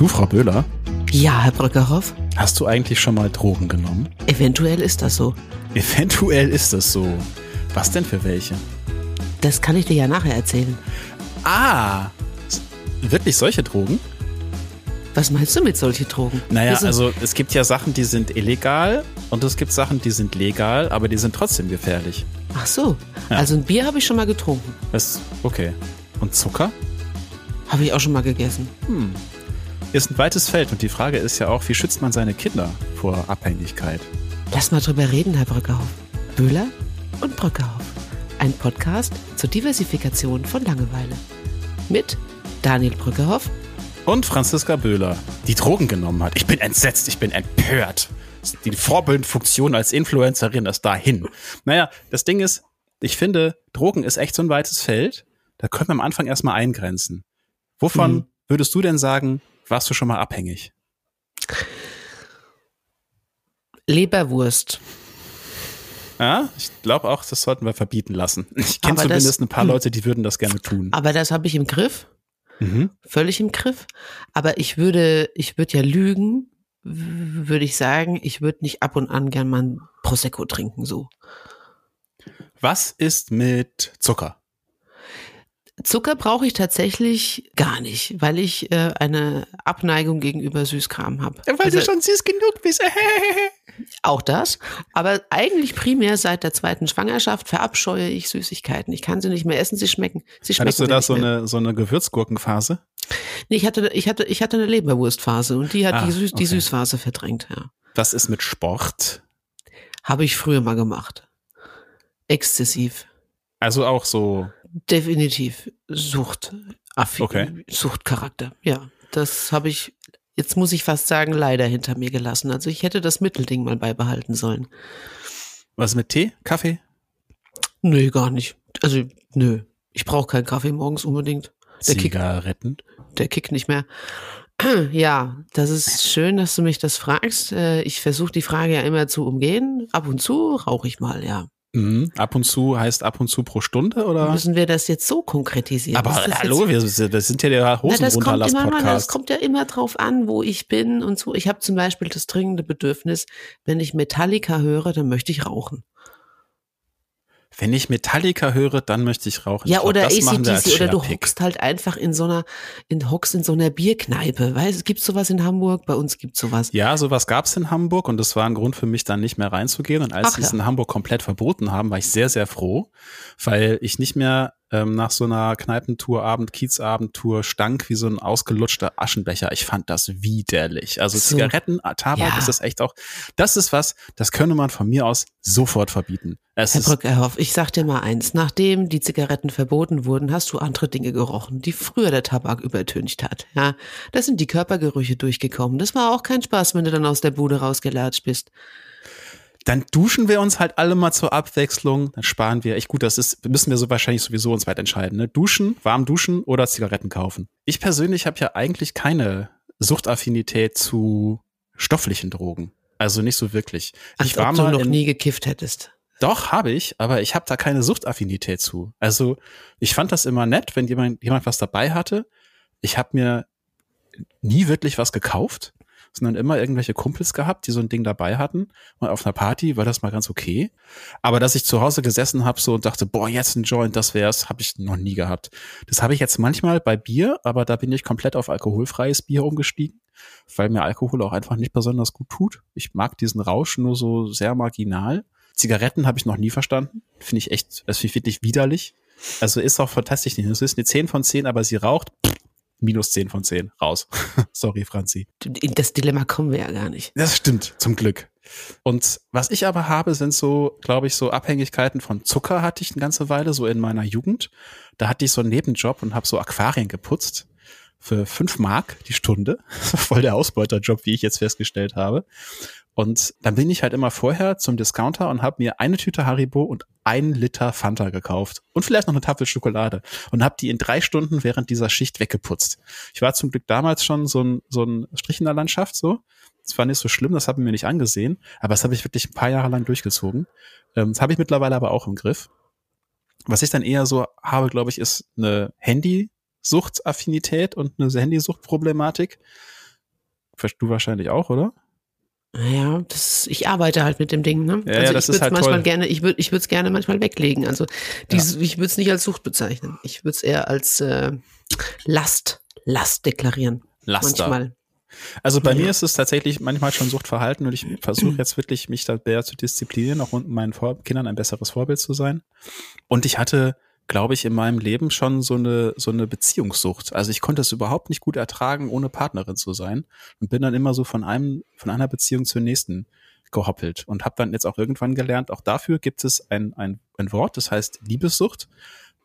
Du, Frau Böhler, Ja, Herr Brückerhoff, hast du eigentlich schon mal Drogen genommen? eventuell ist das so. Eventuell ist es so. Was denn für welche? Das kann ich dir ja nachher erzählen. Ah, wirklich solche Drogen? Was meinst du mit solchen Drogen? Naja, also es gibt ja Sachen, die sind illegal und es gibt Sachen, die sind legal, aber die sind trotzdem gefährlich. Ach so, Ja. also ein Bier habe ich schon mal getrunken. Das okay. Und Zucker? Habe ich auch schon mal gegessen. Ist ein weites Feld und die Frage ist ja auch, wie schützt man seine Kinder vor Abhängigkeit? Lass mal drüber reden, Herr Brückerhoff. Böhler und Brückerhoff. Ein Podcast zur Diversifikation von Langeweile. Mit Daniel Brückerhoff Und Franziska Böhler, die Drogen genommen hat. Ich bin entsetzt, ich bin empört. Die Vorbildfunktion als Influencerin ist dahin. Naja, das Ding ist, ich finde, Drogen ist echt so ein weites Feld. Da können wir am Anfang erstmal eingrenzen. Wovon Mhm. würdest du denn sagen, warst du schon mal abhängig? Leberwurst. Ja, ich glaube auch, das sollten wir verbieten lassen. Ich kenne Aber das- zumindest ein paar hm. Leute, die würden das gerne tun. Aber das habe ich im Griff. Mhm. völlig im Griff. Aber ich würde, ich würde ja lügen, würde ich sagen, ich würde nicht ab und an gern mal ein Prosecco trinken, so. Was ist mit Zucker? Zucker brauche ich tatsächlich gar nicht, weil ich äh, eine Abneigung gegenüber Süßkram habe. Also schon süß genug bist. auch das. Aber eigentlich primär seit der zweiten Schwangerschaft verabscheue ich Süßigkeiten. Ich kann sie nicht mehr essen, sie schmecken. Sie schmecken Hattest du da so mehr. eine, so eine Gewürzgurkenphase? Nee, ich hatte, ich hatte, ich hatte eine Leberwurstphase und die hat Ah, die, Süß, die okay. Süßphase verdrängt, ja. Was ist mit Sport? Habe ich früher mal gemacht. Exzessiv. Also auch so, Definitiv Sucht. Affi Okay. Suchtcharakter. Ja, das habe ich, jetzt muss ich fast sagen, leider hinter mir gelassen. Also ich hätte das Mittelding mal beibehalten sollen. was mit Tee, Kaffee? Nö, gar nicht. Also, nö. Ich brauche keinen Kaffee morgens unbedingt. Der Kick, Zigaretten? der Kick nicht mehr. Ja, das ist schön, dass du mich das fragst. Äh, Ich versuche die Frage ja immer zu umgehen. Ab und zu rauche ich mal, ja. Mhm. Ab und zu heißt ab und zu pro Stunde oder? Müssen wir das jetzt so konkretisieren? Aber das jetzt- hallo, wir, das sind ja der Na, das kommt ja immer drauf an, wo ich bin und so. Ich habe zum Beispiel das dringende Bedürfnis, wenn ich Metallica höre, dann möchte ich rauchen. Wenn ich Metallica höre, dann möchte ich rauchen. Ja, ich oder ACDC oder du hockst halt einfach in so einer, in hockst in so einer Bierkneipe. Weißt, es gibt sowas in Hamburg, bei uns gibt sowas. Ja, sowas gab's in Hamburg und das war ein Grund für mich, dann nicht mehr reinzugehen. Und als sie es ja. in Hamburg komplett verboten haben, war ich sehr, sehr froh, weil ich nicht mehr ähm, nach so einer Kneipentour, Abend, Kiezabendtour stank wie so ein ausgelutschter Aschenbecher. Ich fand das widerlich. Also So. Zigaretten, äh, Tabak Ja. ist das echt auch, das ist was, das könne man von mir aus sofort verbieten. Es Herr Brückerhoff, ich sag dir mal eins, nachdem die Zigaretten verboten wurden, hast du andere Dinge gerochen, die früher der Tabak übertüncht hat. Ja, da sind die Körpergerüche durchgekommen. Das war auch kein Spaß, wenn du dann aus der Bude rausgelatscht bist. Dann duschen wir uns halt alle mal zur Abwechslung, dann sparen wir. Echt gut, das ist, müssen wir so wahrscheinlich sowieso uns weit entscheiden. Ne? Duschen, warm duschen oder Zigaretten kaufen. Ich persönlich habe ja eigentlich keine Suchtaffinität zu stofflichen Drogen. Also nicht so wirklich. Als ich war ob du mal noch in, nie gekifft hättest. Doch, habe ich, aber ich habe da keine Suchtaffinität zu. Also ich fand das immer nett, wenn jemand, jemand was dabei hatte. Ich habe mir nie wirklich was gekauft, sondern immer irgendwelche Kumpels gehabt, die so ein Ding dabei hatten. Und auf einer Party war das mal ganz okay. Aber dass ich zu Hause gesessen habe so und dachte, boah, jetzt ein Joint, das wär's, habe ich noch nie gehabt. Das habe ich jetzt manchmal bei Bier, aber da bin ich komplett auf alkoholfreies Bier umgestiegen, weil mir Alkohol auch einfach nicht besonders gut tut. Ich mag diesen Rausch nur so sehr marginal. Zigaretten habe ich noch nie verstanden. Finde ich echt, das finde ich wirklich widerlich. Also ist auch fantastisch. Das ist eine 10 von 10, aber sie raucht. Pff, minus 10 von 10. Raus. Sorry, Franzi. In das Dilemma kommen wir ja gar nicht. Das stimmt, zum Glück. Und was ich aber habe, sind so, glaube ich, so Abhängigkeiten von Zucker hatte ich eine ganze Weile, so in meiner Jugend. Da hatte ich so einen Nebenjob und habe so Aquarien geputzt für fünf Mark die Stunde. Voll der Ausbeuterjob, wie ich jetzt festgestellt habe. Und dann bin ich halt immer vorher zum Discounter und habe mir eine Tüte Haribo und einen Liter Fanta gekauft und vielleicht noch eine Tafel Schokolade und habe die in drei Stunden während dieser Schicht weggeputzt. Ich war zum Glück damals schon so ein, so ein Strich in der Landschaft so. Das war nicht so schlimm, das habe ich mir nicht angesehen, aber das habe ich wirklich ein paar Jahre lang durchgezogen. Ähm, das habe ich mittlerweile aber auch im Griff. Was ich dann eher so habe, glaube ich, ist eine Handysuchtaffinität und eine Handysuchtproblematik. du wahrscheinlich auch, oder? Naja, das, ich arbeite halt mit dem Ding, ne? Ja, also ja, das ich würde halt manchmal toll. gerne, ich würde, ich würde es gerne manchmal weglegen. Also dies, ich würde es nicht als Sucht bezeichnen. Ich würde es eher als äh, Last, Last deklarieren. Laster. Manchmal. Also bei Ja. mir ist es tatsächlich manchmal schon Suchtverhalten und ich versuche jetzt wirklich, mich da mehr zu disziplinieren, auch um meinen Vor Kindern ein besseres Vorbild zu sein. Und ich hatte, glaube ich, in meinem Leben schon so eine, so eine Beziehungssucht. Also ich konnte es überhaupt nicht gut ertragen, ohne Partnerin zu sein und bin dann immer so von einem, von einer Beziehung zur nächsten gehoppelt und habe dann jetzt auch irgendwann gelernt, auch dafür gibt es ein, ein, ein Wort, das heißt Liebessucht.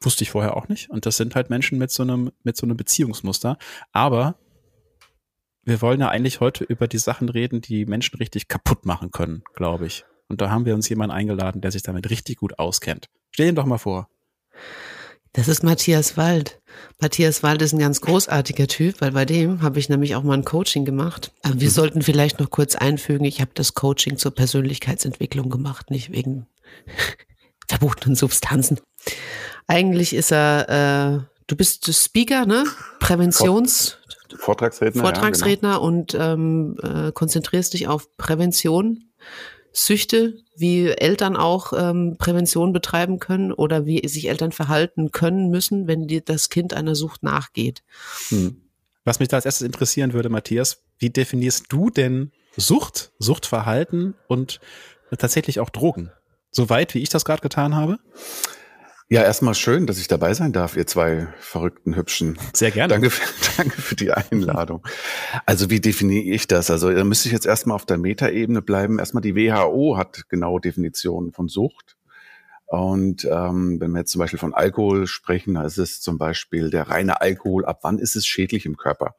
Wusste ich vorher auch nicht. Und das sind halt Menschen mit so einem, mit so einem Beziehungsmuster. Aber wir wollen ja eigentlich heute über die Sachen reden, die Menschen richtig kaputt machen können, glaube ich. Und da haben wir uns jemanden eingeladen, der sich damit richtig gut auskennt. Stell ihn doch mal vor. Das ist Matthias Wald. Matthias Wald ist ein ganz großartiger Typ, weil bei dem habe ich nämlich auch mal ein Coaching gemacht. Aber wir sollten vielleicht noch kurz einfügen, ich habe das Coaching zur Persönlichkeitsentwicklung gemacht, nicht wegen verbotenen Substanzen. Eigentlich ist er, äh, du bist Speaker, ne? Präventions, Vortragsredner. Vortragsredner und ähm, äh, konzentrierst dich auf Prävention, Süchte, wie Eltern auch ähm, Prävention betreiben können oder wie sich Eltern verhalten können müssen, wenn dir das Kind einer Sucht nachgeht. Hm. Was mich da als erstes interessieren würde, Matthias, wie definierst du denn Sucht, Suchtverhalten und tatsächlich auch Drogen? So weit, wie ich das gerade getan habe? Ja, erstmal schön, dass ich dabei sein darf, ihr zwei verrückten, hübschen. Sehr gerne. Danke, für- danke für die Einladung. Also wie definiere ich das? Also da müsste ich jetzt erstmal auf der Metaebene bleiben. Erstmal die WHO hat genaue Definitionen von Sucht. Und ähm, wenn wir jetzt zum Beispiel von Alkohol sprechen, da ist es zum Beispiel der reine Alkohol. Ab wann ist es schädlich im Körper?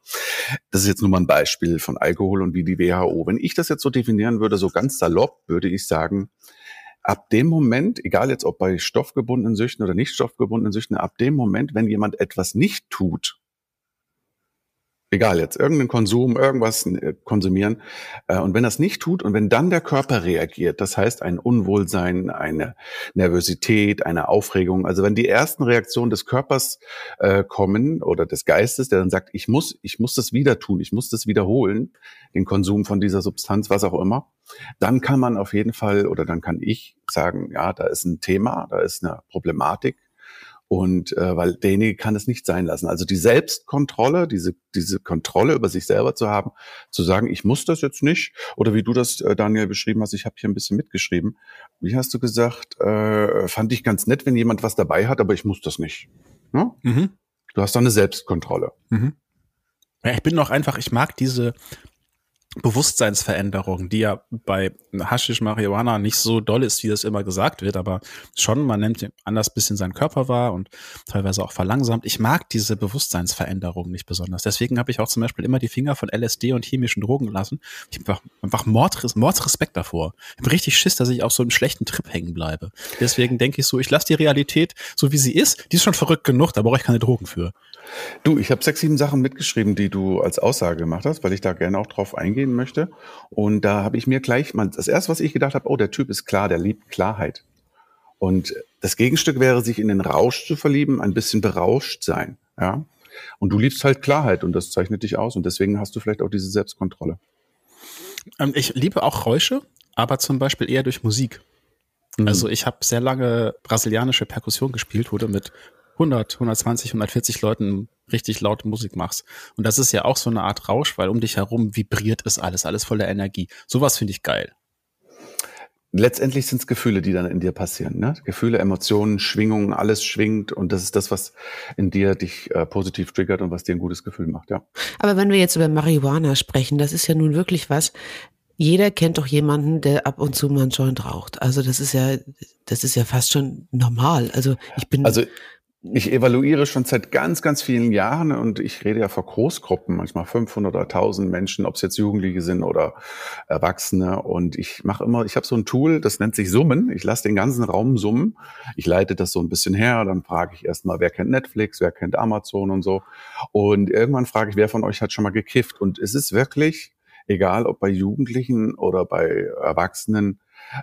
Das ist jetzt nur mal ein Beispiel von Alkohol und wie die WHO. Wenn ich das jetzt so definieren würde, so ganz salopp, würde ich sagen, ab dem Moment, egal jetzt ob bei stoffgebundenen Süchten oder nicht stoffgebundenen Süchten, ab dem Moment, wenn jemand etwas nicht tut, egal jetzt, irgendeinen Konsum, irgendwas äh, konsumieren, äh, und wenn das nicht tut und wenn dann der Körper reagiert, das heißt ein Unwohlsein, eine Nervosität, eine Aufregung, also wenn die ersten Reaktionen des Körpers äh, kommen oder des Geistes, der dann sagt, ich muss, ich muss das wieder tun, ich muss das wiederholen, den Konsum von dieser Substanz, was auch immer, dann kann man auf jeden Fall oder dann kann ich sagen, ja, da ist ein Thema, da ist eine Problematik. Und äh, weil derjenige kann es nicht sein lassen. Also die Selbstkontrolle, diese, diese Kontrolle über sich selber zu haben, zu sagen, ich muss das jetzt nicht. Oder wie du das, äh, Daniel, beschrieben hast, ich habe hier ein bisschen mitgeschrieben. Wie hast du gesagt, äh, fand ich ganz nett, wenn jemand was dabei hat, aber ich muss das nicht. Ne? Mhm. Du hast da eine Selbstkontrolle. Mhm. Ja, ich bin noch einfach, ich mag diese Bewusstseinsveränderung, die ja bei Haschisch Marihuana nicht so doll ist, wie das immer gesagt wird, aber schon, man nimmt anders bisschen seinen Körper wahr und teilweise auch verlangsamt. Ich mag diese Bewusstseinsveränderung nicht besonders. Deswegen habe ich auch zum Beispiel immer die Finger von LSD und chemischen Drogen gelassen. Ich habe einfach, Mordres, Mordsrespekt davor. Ich habe richtig Schiss, dass ich auf so einem schlechten Trip hängen bleibe. Deswegen denke ich so, ich lasse die Realität so, wie sie ist. Die ist schon verrückt genug, da brauche ich keine Drogen für. Du, ich habe sechs, sieben Sachen mitgeschrieben, die du als Aussage gemacht hast, weil ich da gerne auch drauf eingehen möchte. Und da habe ich mir gleich mal, das erste, was ich gedacht habe, oh, der Typ ist klar, der liebt Klarheit. Und das Gegenstück wäre, sich in den Rausch zu verlieben, ein bisschen berauscht sein. Ja. Und du liebst halt Klarheit und das zeichnet dich aus. Und deswegen hast du vielleicht auch diese Selbstkontrolle. Ähm, ich liebe auch Räusche, aber zum Beispiel eher durch Musik. Mhm. Also ich habe sehr lange brasilianische Perkussion gespielt, du mit 100, 120, 140 Leuten richtig laute Musik machst. Und das ist ja auch so eine Art Rausch, weil um dich herum vibriert es alles, alles voller Energie. Sowas finde ich geil. letztendlich sind es Gefühle, die dann in dir passieren. Ne? Gefühle, Emotionen, Schwingungen, alles schwingt und das ist das, was in dir dich äh, positiv triggert und was dir ein gutes Gefühl macht. Ja. Aber wenn wir jetzt über Marihuana sprechen, das ist ja nun wirklich was. Jeder kennt doch jemanden, der ab und zu mal einen Joint raucht. Also das ist ja, das ist ja fast schon normal. Also ich bin. Also ich evaluiere schon seit ganz, ganz vielen Jahren und ich rede ja vor Großgruppen, manchmal 500 oder 1000 Menschen, ob es jetzt Jugendliche sind oder Erwachsene. Und ich mache immer, ich habe so ein Tool, das nennt sich Summen. Ich lasse den ganzen Raum summen. Ich leite das so ein bisschen her. Dann frage ich erstmal, wer kennt Netflix, wer kennt Amazon und so. Und irgendwann frage ich, wer von euch hat schon mal gekifft. Und es ist wirklich, egal ob bei Jugendlichen oder bei Erwachsenen,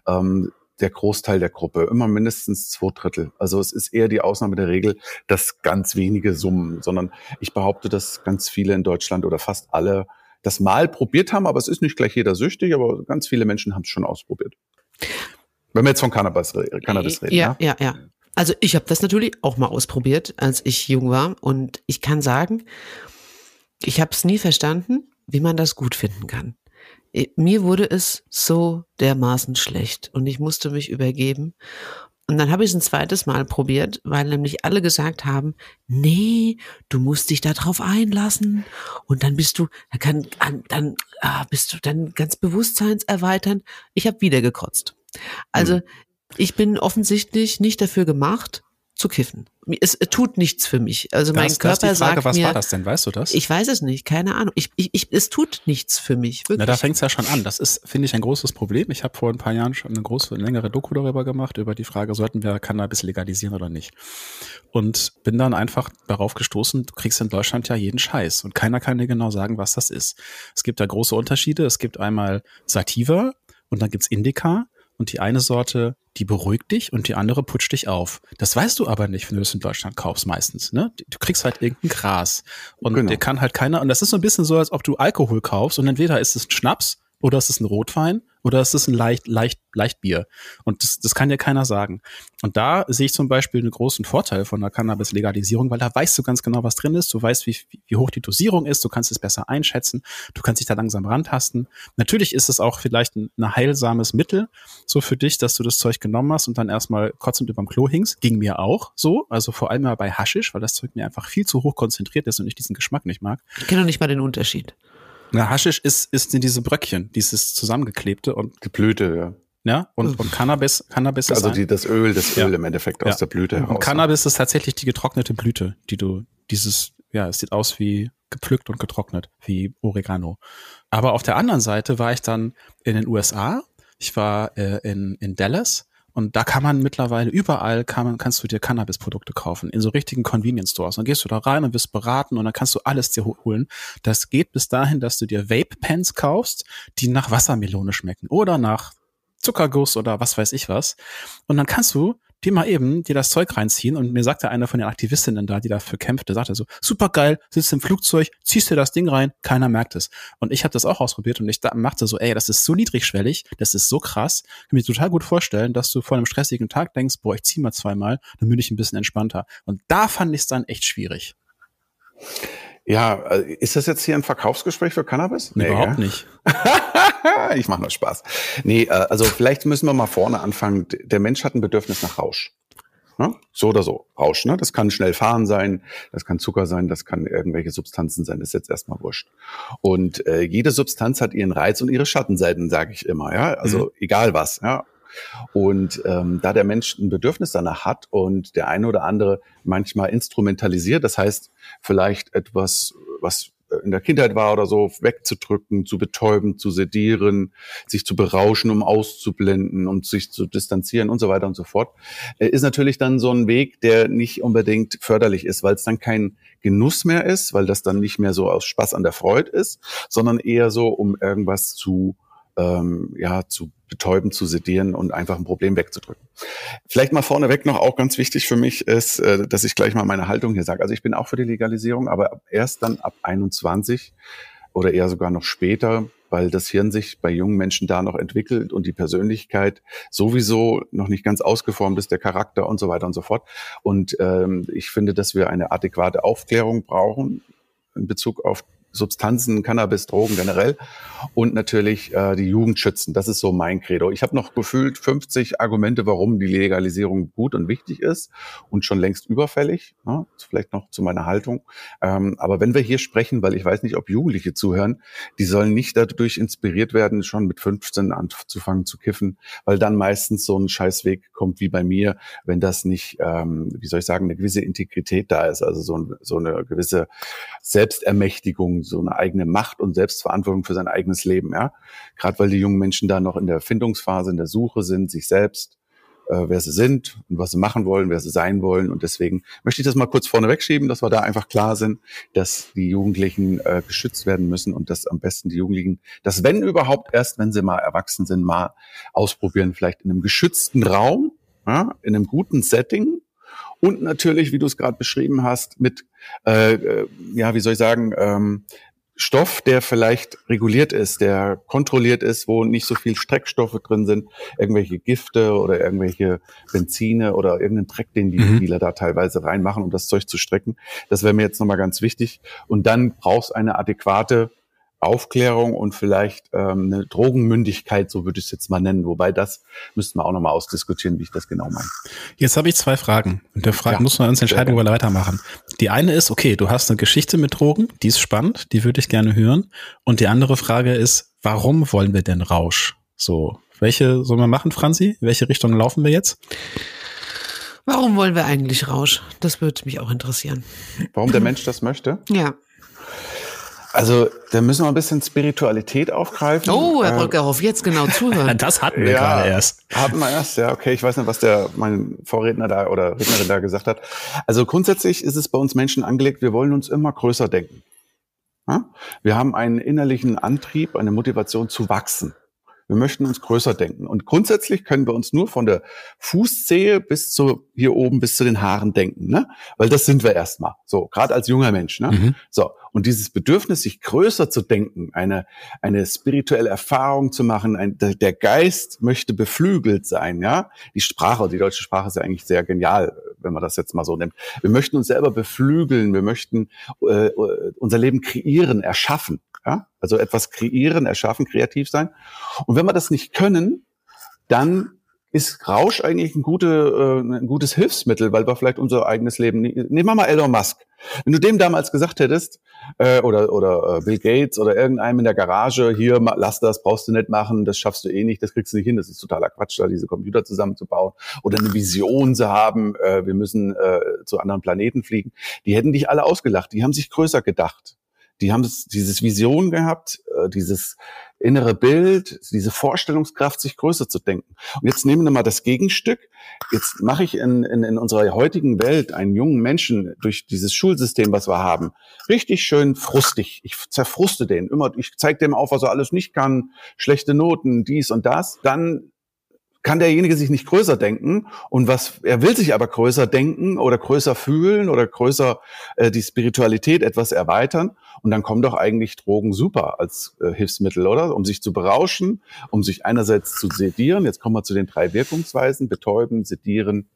ähm, der Großteil der Gruppe, immer mindestens zwei Drittel. Also es ist eher die Ausnahme der Regel, dass ganz wenige summen, sondern ich behaupte, dass ganz viele in Deutschland oder fast alle das mal probiert haben, aber es ist nicht gleich jeder süchtig, aber ganz viele Menschen haben es schon ausprobiert. Wenn wir jetzt von Cannabis, Cannabis reden. Ja, ja, ja. Also ich habe das natürlich auch mal ausprobiert, als ich jung war. Und ich kann sagen, ich habe es nie verstanden, wie man das gut finden kann. Mir wurde es so dermaßen schlecht und ich musste mich übergeben. Und dann habe ich es ein zweites Mal probiert, weil nämlich alle gesagt haben, nee, du musst dich da drauf einlassen und dann bist du, dann kann, dann ah, bist du dann ganz bewusstseinserweiternd. Ich habe wieder gekotzt. Also hm. ich bin offensichtlich nicht dafür gemacht, zu kiffen. Es tut nichts für mich. Also das, mein Körper das Frage, sagt was mir, war das denn? Weißt du das? Ich weiß es nicht, keine Ahnung. Ich, ich, ich, es tut nichts für mich. Wirklich. Na, da fängt es ja schon an. Das ist, finde ich, ein großes Problem. Ich habe vor ein paar Jahren schon eine große, längere Doku darüber gemacht, über die Frage, sollten wir Cannabis legalisieren oder nicht. Und bin dann einfach darauf gestoßen, du kriegst in Deutschland ja jeden Scheiß. Und keiner kann dir genau sagen, was das ist. Es gibt da große Unterschiede. Es gibt einmal Sativa und dann gibt's Indica und die eine Sorte, die beruhigt dich und die andere putscht dich auf. Das weißt du aber nicht, wenn du es in Deutschland kaufst meistens. Ne? Du kriegst halt irgendein Gras und genau. der kann halt keiner. Und das ist so ein bisschen so, als ob du Alkohol kaufst und entweder ist es ein Schnaps oder ist es ein Rotwein oder ist es ein leicht, leicht, Leichtbier? Und das, das kann dir keiner sagen. Und da sehe ich zum Beispiel einen großen Vorteil von der Cannabis-Legalisierung, weil da weißt du ganz genau, was drin ist. Du weißt, wie, wie hoch die Dosierung ist. Du kannst es besser einschätzen. Du kannst dich da langsam rantasten. Natürlich ist es auch vielleicht ein, ein heilsames Mittel so für dich, dass du das Zeug genommen hast und dann erstmal kotzend überm Klo hingst. Ging mir auch so. Also vor allem mal bei Haschisch, weil das Zeug mir einfach viel zu hoch konzentriert ist und ich diesen Geschmack nicht mag. Ich kenne noch nicht mal den Unterschied. Na, Haschisch ist, ist in diese Bröckchen, dieses zusammengeklebte und. Die Blüte, ja. Ja, und, und Cannabis, Cannabis also ist. Also die, das Öl, das Öl ja. im Endeffekt aus ja. der Blüte heraus. Und Cannabis ist tatsächlich die getrocknete Blüte, die du, dieses, ja, es sieht aus wie gepflückt und getrocknet, wie Oregano. Aber auf der anderen Seite war ich dann in den USA. Ich war äh, in, in Dallas und da kann man mittlerweile überall kann man, kannst du dir Cannabis-Produkte kaufen, in so richtigen Convenience Stores. Dann gehst du da rein und wirst beraten und dann kannst du alles dir holen. Das geht bis dahin, dass du dir Vape-Pens kaufst, die nach Wassermelone schmecken oder nach Zuckerguss oder was weiß ich was. Und dann kannst du dir mal eben dir das Zeug reinziehen und mir sagte einer von den Aktivistinnen da, die dafür kämpfte, sagte so, super geil, sitzt im Flugzeug, ziehst dir das Ding rein, keiner merkt es. Und ich habe das auch ausprobiert und ich machte so, ey, das ist so niedrigschwellig, das ist so krass, ich kann mir total gut vorstellen, dass du vor einem stressigen Tag denkst, boah, ich zieh mal zweimal, dann bin ich ein bisschen entspannter. Und da fand ich es dann echt schwierig. Ja, äh, ist das jetzt hier ein Verkaufsgespräch für Cannabis? Nee, überhaupt gell? nicht. ich mache nur Spaß. Nee, äh, also vielleicht müssen wir mal vorne anfangen. Der Mensch hat ein Bedürfnis nach Rausch. Ne? So oder so, Rausch. Ne? Das kann schnell fahren sein, das kann Zucker sein, das kann irgendwelche Substanzen sein, das ist jetzt erstmal wurscht. Und äh, jede Substanz hat ihren Reiz und ihre Schattenseiten, sage ich immer. Ja, Also mhm. egal was. Ja? Und ähm, da der Mensch ein Bedürfnis danach hat und der eine oder andere manchmal instrumentalisiert, das heißt vielleicht etwas, was in der Kindheit war oder so, wegzudrücken, zu betäuben, zu sedieren, sich zu berauschen, um auszublenden, um sich zu distanzieren und so weiter und so fort, äh, ist natürlich dann so ein Weg, der nicht unbedingt förderlich ist, weil es dann kein Genuss mehr ist, weil das dann nicht mehr so aus Spaß an der Freude ist, sondern eher so, um irgendwas zu ähm, ja, zu betäuben, zu sedieren und einfach ein Problem wegzudrücken. Vielleicht mal vorneweg noch auch ganz wichtig für mich ist, äh, dass ich gleich mal meine Haltung hier sage. Also ich bin auch für die Legalisierung, aber erst dann ab 21 oder eher sogar noch später, weil das Hirn sich bei jungen Menschen da noch entwickelt und die Persönlichkeit sowieso noch nicht ganz ausgeformt ist, der Charakter und so weiter und so fort. Und ähm, ich finde, dass wir eine adäquate Aufklärung brauchen in Bezug auf Substanzen, Cannabis, Drogen generell und natürlich äh, die Jugend schützen. Das ist so mein Credo. Ich habe noch gefühlt 50 Argumente, warum die Legalisierung gut und wichtig ist und schon längst überfällig. Ne? Vielleicht noch zu meiner Haltung. Ähm, aber wenn wir hier sprechen, weil ich weiß nicht, ob Jugendliche zuhören, die sollen nicht dadurch inspiriert werden, schon mit 15 anzufangen zu kiffen, weil dann meistens so ein Scheißweg kommt wie bei mir, wenn das nicht, ähm, wie soll ich sagen, eine gewisse Integrität da ist, also so, ein, so eine gewisse Selbstermächtigung so eine eigene Macht und Selbstverantwortung für sein eigenes Leben, ja. Gerade weil die jungen Menschen da noch in der Findungsphase, in der Suche sind, sich selbst, äh, wer sie sind und was sie machen wollen, wer sie sein wollen. Und deswegen möchte ich das mal kurz vorne wegschieben, dass wir da einfach klar sind, dass die Jugendlichen äh, geschützt werden müssen und dass am besten die Jugendlichen, dass wenn überhaupt erst, wenn sie mal erwachsen sind, mal ausprobieren, vielleicht in einem geschützten Raum, ja, in einem guten Setting, und natürlich, wie du es gerade beschrieben hast, mit, äh, äh, ja, wie soll ich sagen, ähm, Stoff, der vielleicht reguliert ist, der kontrolliert ist, wo nicht so viel Streckstoffe drin sind, irgendwelche Gifte oder irgendwelche Benzine oder irgendeinen Dreck, den die mhm. Dealer da teilweise reinmachen, um das Zeug zu strecken. Das wäre mir jetzt nochmal ganz wichtig. Und dann brauchst eine adäquate Aufklärung und vielleicht ähm, eine Drogenmündigkeit, so würde ich es jetzt mal nennen. Wobei das müssten wir auch nochmal ausdiskutieren, wie ich das genau meine. Jetzt habe ich zwei Fragen. Und der Frage ja, muss man uns entscheiden, wo wir weitermachen. Die eine ist, okay, du hast eine Geschichte mit Drogen, die ist spannend, die würde ich gerne hören. Und die andere Frage ist, warum wollen wir denn Rausch? So, welche sollen wir machen, Franzi? Welche Richtung laufen wir jetzt? Warum wollen wir eigentlich Rausch? Das würde mich auch interessieren. Warum der Mensch das möchte? Ja. Also, da müssen wir ein bisschen Spiritualität aufgreifen. Oh, Herr ähm, Brückerhoff, jetzt genau zuhören. das hatten wir ja, gerade erst. Hatten wir erst, ja, okay. Ich weiß nicht, was der, mein Vorredner da oder Rednerin da gesagt hat. Also grundsätzlich ist es bei uns Menschen angelegt, wir wollen uns immer größer denken. Ja? Wir haben einen innerlichen Antrieb, eine Motivation zu wachsen. Wir möchten uns größer denken. Und grundsätzlich können wir uns nur von der Fußzehe bis zu hier oben bis zu den Haaren denken, ne? Weil das sind wir erstmal. So, gerade als junger Mensch, ne? Mhm. So. Und dieses Bedürfnis, sich größer zu denken, eine, eine spirituelle Erfahrung zu machen, ein, der, der Geist möchte beflügelt sein, ja? Die Sprache, die deutsche Sprache ist ja eigentlich sehr genial, wenn man das jetzt mal so nimmt. Wir möchten uns selber beflügeln, wir möchten äh, unser Leben kreieren, erschaffen. Ja? Also etwas kreieren, erschaffen, kreativ sein. Und wenn wir das nicht können, dann ist Rausch eigentlich ein, gute, äh, ein gutes Hilfsmittel, weil wir vielleicht unser eigenes Leben. Nehmen wir mal Elon Musk. Wenn du dem damals gesagt hättest, äh, oder, oder äh, Bill Gates oder irgendeinem in der Garage, hier, lass das, brauchst du nicht machen, das schaffst du eh nicht, das kriegst du nicht hin, das ist totaler Quatsch, da diese Computer zusammenzubauen oder eine Vision zu haben, äh, wir müssen äh, zu anderen Planeten fliegen, die hätten dich alle ausgelacht, die haben sich größer gedacht. Die haben das, dieses Vision gehabt, äh, dieses innere Bild, diese Vorstellungskraft, sich größer zu denken. Und jetzt nehmen wir mal das Gegenstück. Jetzt mache ich in, in, in unserer heutigen Welt einen jungen Menschen durch dieses Schulsystem, was wir haben, richtig schön frustig. Ich zerfruste den immer. Ich zeige dem auf, was er alles nicht kann, schlechte Noten, dies und das. Dann kann derjenige sich nicht größer denken und was er will sich aber größer denken oder größer fühlen oder größer äh, die Spiritualität etwas erweitern und dann kommen doch eigentlich Drogen super als äh, Hilfsmittel, oder? Um sich zu berauschen, um sich einerseits zu sedieren. Jetzt kommen wir zu den drei Wirkungsweisen: betäuben, sedieren,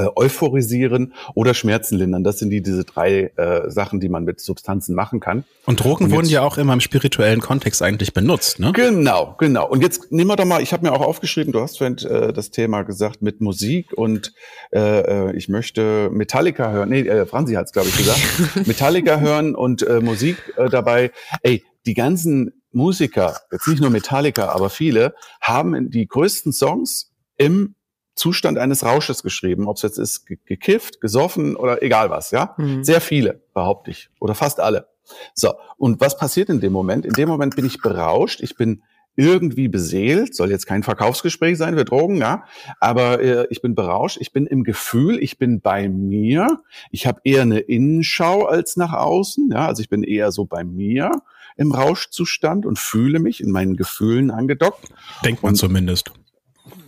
äh, euphorisieren oder Schmerzen lindern. Das sind die diese drei äh, Sachen, die man mit Substanzen machen kann. Und Drogen und jetzt, wurden ja auch immer im spirituellen Kontext eigentlich benutzt, ne? Genau, genau. Und jetzt nehmen wir doch mal, ich habe mir auch aufgeschrieben, du hast vorhin äh, das Thema gesagt mit Musik und äh, äh ich möchte Metallica hören. Nee, äh, Franzi hat es, glaube ich, gesagt. Metallica hören und äh, Musik äh, dabei. Ey, die ganzen Musiker, jetzt nicht nur Metallica, aber viele, haben die größten Songs im Zustand eines Rausches geschrieben, ob es jetzt ist gekifft, gesoffen oder egal was, ja? Mhm. Sehr viele, behaupte ich, oder fast alle. So, und was passiert in dem Moment? In dem Moment bin ich berauscht, ich bin irgendwie beseelt, soll jetzt kein Verkaufsgespräch sein für Drogen, ja, aber äh, ich bin berauscht, ich bin im Gefühl, ich bin bei mir, ich habe eher eine Innenschau als nach außen, ja, also ich bin eher so bei mir im Rauschzustand und fühle mich in meinen Gefühlen angedockt. Denkt man und, zumindest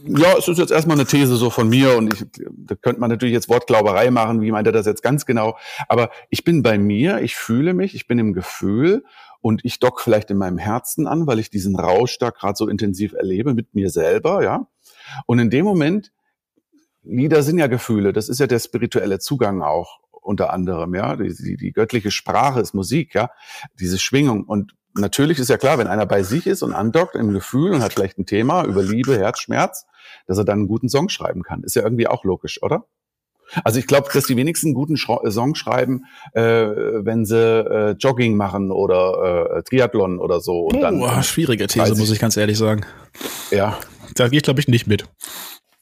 ja, es ist jetzt erstmal eine These so von mir und ich, da könnte man natürlich jetzt Wortglauberei machen, wie meint er das jetzt ganz genau. Aber ich bin bei mir, ich fühle mich, ich bin im Gefühl und ich dock vielleicht in meinem Herzen an, weil ich diesen Rausch da gerade so intensiv erlebe mit mir selber, ja. Und in dem Moment, Lieder sind ja Gefühle, das ist ja der spirituelle Zugang auch unter anderem, ja. Die, die, die göttliche Sprache ist Musik, ja. Diese Schwingung. Und natürlich ist ja klar, wenn einer bei sich ist und andockt im Gefühl und hat vielleicht ein Thema über Liebe, Herzschmerz, dass er dann einen guten Song schreiben kann. Ist ja irgendwie auch logisch, oder? Also ich glaube, dass die wenigsten einen guten Schra Song schreiben, äh, wenn sie äh, Jogging machen oder äh, Triathlon oder so. Und oh, dann, schwierige These, muss ich ganz ehrlich sagen. Ja. Da gehe ich, glaube ich, nicht mit.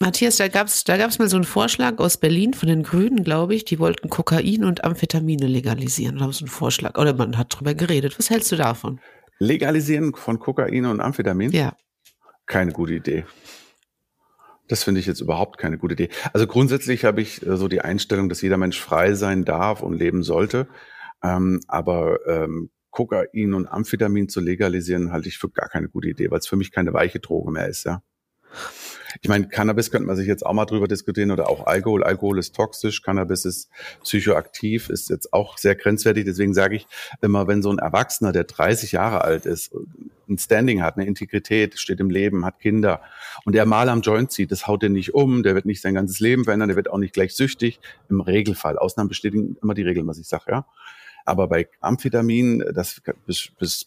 Matthias, da gab's da gab's mal so einen Vorschlag aus Berlin von den Grünen, glaube ich. Die wollten Kokain und Amphetamine legalisieren. Da haben sie einen Vorschlag. Oder man hat drüber geredet. Was hältst du davon? Legalisieren von Kokain und Amphetamin? Ja. Keine gute Idee. Das finde ich jetzt überhaupt keine gute Idee. Also grundsätzlich habe ich äh, so die Einstellung, dass jeder Mensch frei sein darf und leben sollte. Ähm, aber ähm, Kokain und Amphetamin zu legalisieren, halte ich für gar keine gute Idee, weil es für mich keine weiche Droge mehr ist, ja. Ich meine, Cannabis könnte man sich jetzt auch mal drüber diskutieren oder auch Alkohol. Alkohol ist toxisch, Cannabis ist psychoaktiv, ist jetzt auch sehr grenzwertig. Deswegen sage ich immer, wenn so ein Erwachsener, der 30 Jahre alt ist, ein Standing hat, eine Integrität, steht im Leben, hat Kinder und der mal am Joint zieht, das haut den nicht um, der wird nicht sein ganzes Leben verändern, der wird auch nicht gleich süchtig. Im Regelfall. Ausnahmen bestätigen immer die Regeln, was ich sage, ja. Aber bei Amphetamin, das,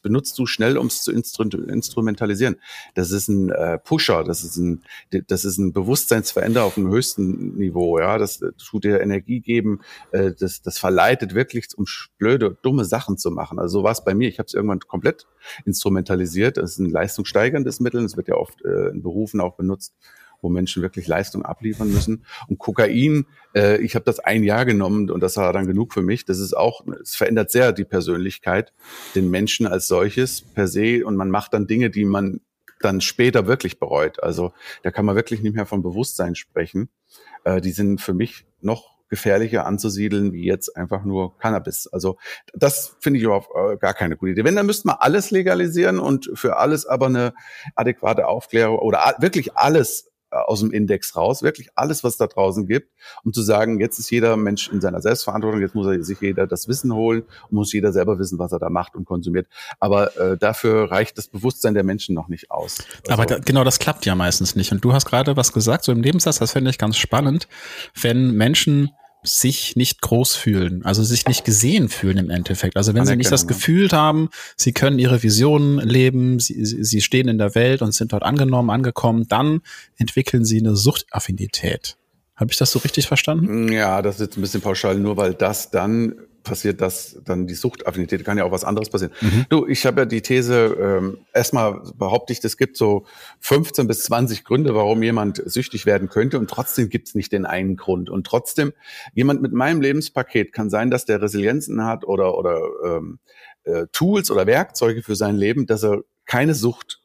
benutzt du schnell, um es zu instrumentalisieren. Das ist ein äh, Pusher, das ist ein, das ist ein Bewusstseinsveränderer auf dem höchsten Niveau. Ja, das tut dir Energie geben, äh, das, das verleitet wirklich, um blöde, dumme Sachen zu machen. Also so war es bei mir. Ich habe es irgendwann komplett instrumentalisiert. Das ist ein leistungssteigerndes Mittel. Das wird ja oft äh, in Berufen auch benutzt wo Menschen wirklich Leistung abliefern müssen. Und Kokain, äh, ich habe das ein Jahr genommen und das war dann genug für mich. Das ist auch, es verändert sehr die Persönlichkeit, den Menschen als solches per se und man macht dann Dinge, die man dann später wirklich bereut. Also da kann man wirklich nicht mehr von Bewusstsein sprechen. Äh, die sind für mich noch gefährlicher anzusiedeln wie jetzt einfach nur Cannabis. Also das finde ich überhaupt äh, gar keine gute Idee. Wenn, dann müsste man alles legalisieren und für alles aber eine adäquate Aufklärung oder wirklich alles aus dem Index raus, wirklich alles, was da draußen gibt, um zu sagen, jetzt ist jeder Mensch in seiner Selbstverantwortung, jetzt muss er sich jeder das Wissen holen und muss jeder selber wissen, was er da macht und konsumiert. Aber äh, dafür reicht das Bewusstsein der Menschen noch nicht aus. Also, Aber da, genau das klappt ja meistens nicht. Und du hast gerade was gesagt, so im Lebenssatz, das finde ich ganz spannend, wenn Menschen sich nicht groß fühlen, also sich nicht gesehen fühlen im Endeffekt. Also wenn sie nicht das Gefühl haben, sie können ihre Visionen leben, sie, sie stehen in der Welt und sind dort angenommen, angekommen, dann entwickeln sie eine Suchtaffinität. Habe ich das so richtig verstanden? Ja, das ist jetzt ein bisschen pauschal, nur weil das dann passiert das dann die Suchtaffinität, kann ja auch was anderes passieren. Mhm. Du, ich habe ja die These, ähm, erstmal behaupte ich, es gibt so 15 bis 20 Gründe, warum jemand süchtig werden könnte und trotzdem gibt es nicht den einen Grund. Und trotzdem, jemand mit meinem Lebenspaket kann sein, dass der Resilienzen hat oder, oder ähm, äh, Tools oder Werkzeuge für sein Leben, dass er keine Sucht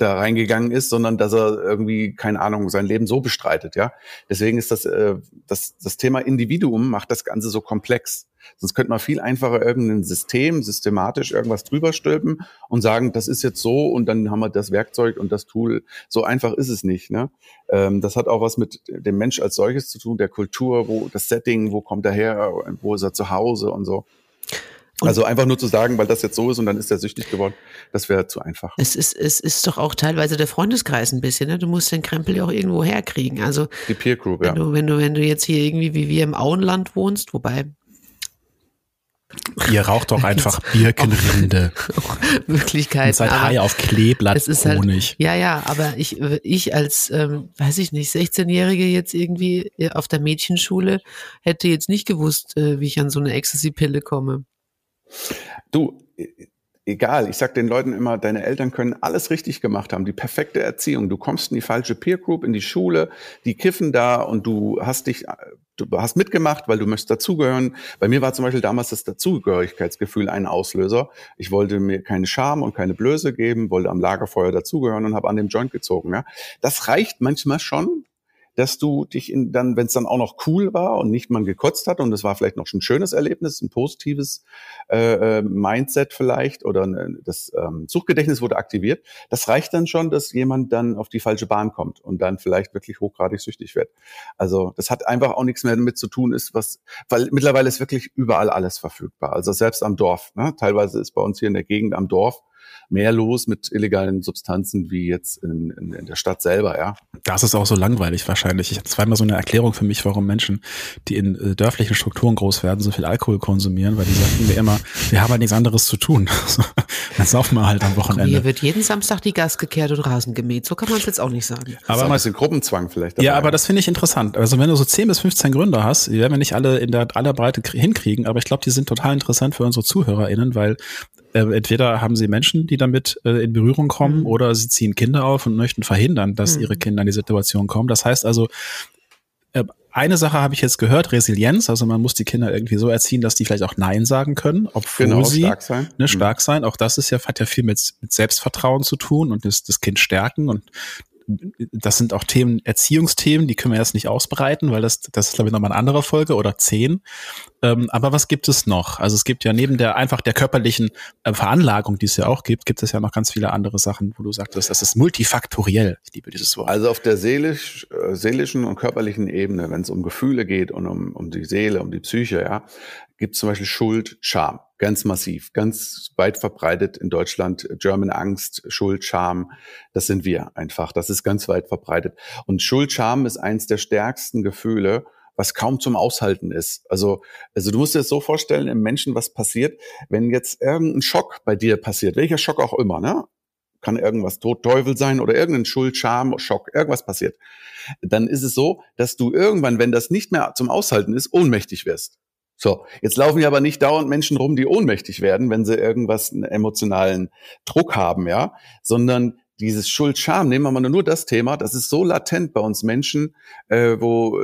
da reingegangen ist, sondern dass er irgendwie, keine Ahnung, sein Leben so bestreitet, ja. Deswegen ist das, äh, das, das Thema Individuum macht das Ganze so komplex. Sonst könnte man viel einfacher irgendein System, systematisch irgendwas drüber stülpen und sagen, das ist jetzt so und dann haben wir das Werkzeug und das Tool. So einfach ist es nicht. Ne? Ähm, das hat auch was mit dem Mensch als solches zu tun, der Kultur, wo das Setting, wo kommt er her, wo ist er zu Hause und so. Und also einfach nur zu sagen, weil das jetzt so ist und dann ist er süchtig geworden, das wäre zu einfach. Es ist, es ist doch auch teilweise der Freundeskreis ein bisschen, ne? Du musst den Krempel ja auch irgendwo herkriegen. Also die Peer Group, wenn ja. Du, wenn du, wenn du jetzt hier irgendwie wie wir im Auenland wohnst, wobei Ihr raucht doch einfach Birkenrinde. Möglichkeiten. Seid high auf Kleeblatt es ist halt, Ja, ja, aber ich, ich als, ähm, weiß ich nicht, 16-Jährige jetzt irgendwie auf der Mädchenschule hätte jetzt nicht gewusst, äh, wie ich an so eine Ecstasy-Pille komme. Du, egal, ich sag den Leuten immer, deine Eltern können alles richtig gemacht haben, die perfekte Erziehung. Du kommst in die falsche Peer Group, in die Schule, die kiffen da und du hast dich, du hast mitgemacht, weil du möchtest dazugehören. Bei mir war zum Beispiel damals das Dazugehörigkeitsgefühl ein Auslöser. Ich wollte mir keine Scham und keine Blöße geben, wollte am Lagerfeuer dazugehören und habe an dem Joint gezogen. Ja. Das reicht manchmal schon, dass du dich in, dann, wenn es dann auch noch cool war und nicht man gekotzt hat und es war vielleicht noch ein schönes Erlebnis, ein positives äh, äh, Mindset vielleicht oder ne, das ähm, Suchgedächtnis wurde aktiviert, das reicht dann schon, dass jemand dann auf die falsche Bahn kommt und dann vielleicht wirklich hochgradig süchtig wird. Also das hat einfach auch nichts mehr damit zu tun, ist was, weil mittlerweile ist wirklich überall alles verfügbar. Also selbst am Dorf. Ne? Teilweise ist bei uns hier in der Gegend am Dorf mehr los mit illegalen Substanzen wie jetzt in, in, in der Stadt selber, ja. Das ist auch so langweilig wahrscheinlich. Ich habe zweimal so eine Erklärung für mich, warum Menschen, die in äh, dörflichen Strukturen groß werden, so viel Alkohol konsumieren, weil die sagten mir immer, wir haben halt nichts anderes zu tun. Dann saufen wir halt am Wochenende. Hier wird jeden Samstag die Gas gekehrt und Rasen gemäht. So kann man es jetzt auch nicht sagen. Aber mal ein Gruppenzwang vielleicht. Dabei. Ja, aber das finde ich interessant. Also wenn du so 10 bis 15 Gründe hast, die werden wir nicht alle in der aller Breite hinkriegen, aber ich glaube, die sind total interessant für unsere ZuhörerInnen, weil äh, entweder haben sie Menschen, die damit äh, in Berührung kommen, mhm. oder sie ziehen Kinder auf und möchten verhindern, dass mhm. ihre Kinder in die Situation kommen. Das heißt also, äh, eine Sache habe ich jetzt gehört, Resilienz. Also man muss die Kinder irgendwie so erziehen, dass die vielleicht auch Nein sagen können, obwohl genau, sie stark sein. Ne, mhm. stark sein. Auch das ist ja, hat ja viel mit, mit Selbstvertrauen zu tun und das, das Kind stärken und das sind auch Themen, Erziehungsthemen, die können wir erst nicht ausbreiten, weil das, das ist, glaube ich, nochmal eine andere Folge oder zehn. Ähm, aber was gibt es noch? Also es gibt ja neben der einfach der körperlichen äh, Veranlagung, die es ja auch gibt, gibt es ja noch ganz viele andere Sachen, wo du sagtest, das ist multifaktoriell. Ich liebe dieses Wort. Also auf der seelisch, äh, seelischen und körperlichen Ebene, wenn es um Gefühle geht und um, um die Seele, um die Psyche, ja, gibt es zum Beispiel Schuld, Scham. Ganz massiv, ganz weit verbreitet in Deutschland. German Angst, Schuld, Scham, das sind wir einfach. Das ist ganz weit verbreitet. Und Schuld, Scham ist eins der stärksten Gefühle was kaum zum Aushalten ist. Also, also du musst dir das so vorstellen, im Menschen, was passiert, wenn jetzt irgendein Schock bei dir passiert, welcher Schock auch immer, ne? Kann irgendwas Tod, Teufel sein oder irgendein Schuld, Scham, Schock, irgendwas passiert. Dann ist es so, dass du irgendwann, wenn das nicht mehr zum Aushalten ist, ohnmächtig wirst. So, jetzt laufen ja aber nicht dauernd Menschen rum, die ohnmächtig werden, wenn sie irgendwas einen emotionalen Druck haben, ja, sondern dieses Schuld-Scham, nehmen wir mal nur das Thema, das ist so latent bei uns Menschen, äh, wo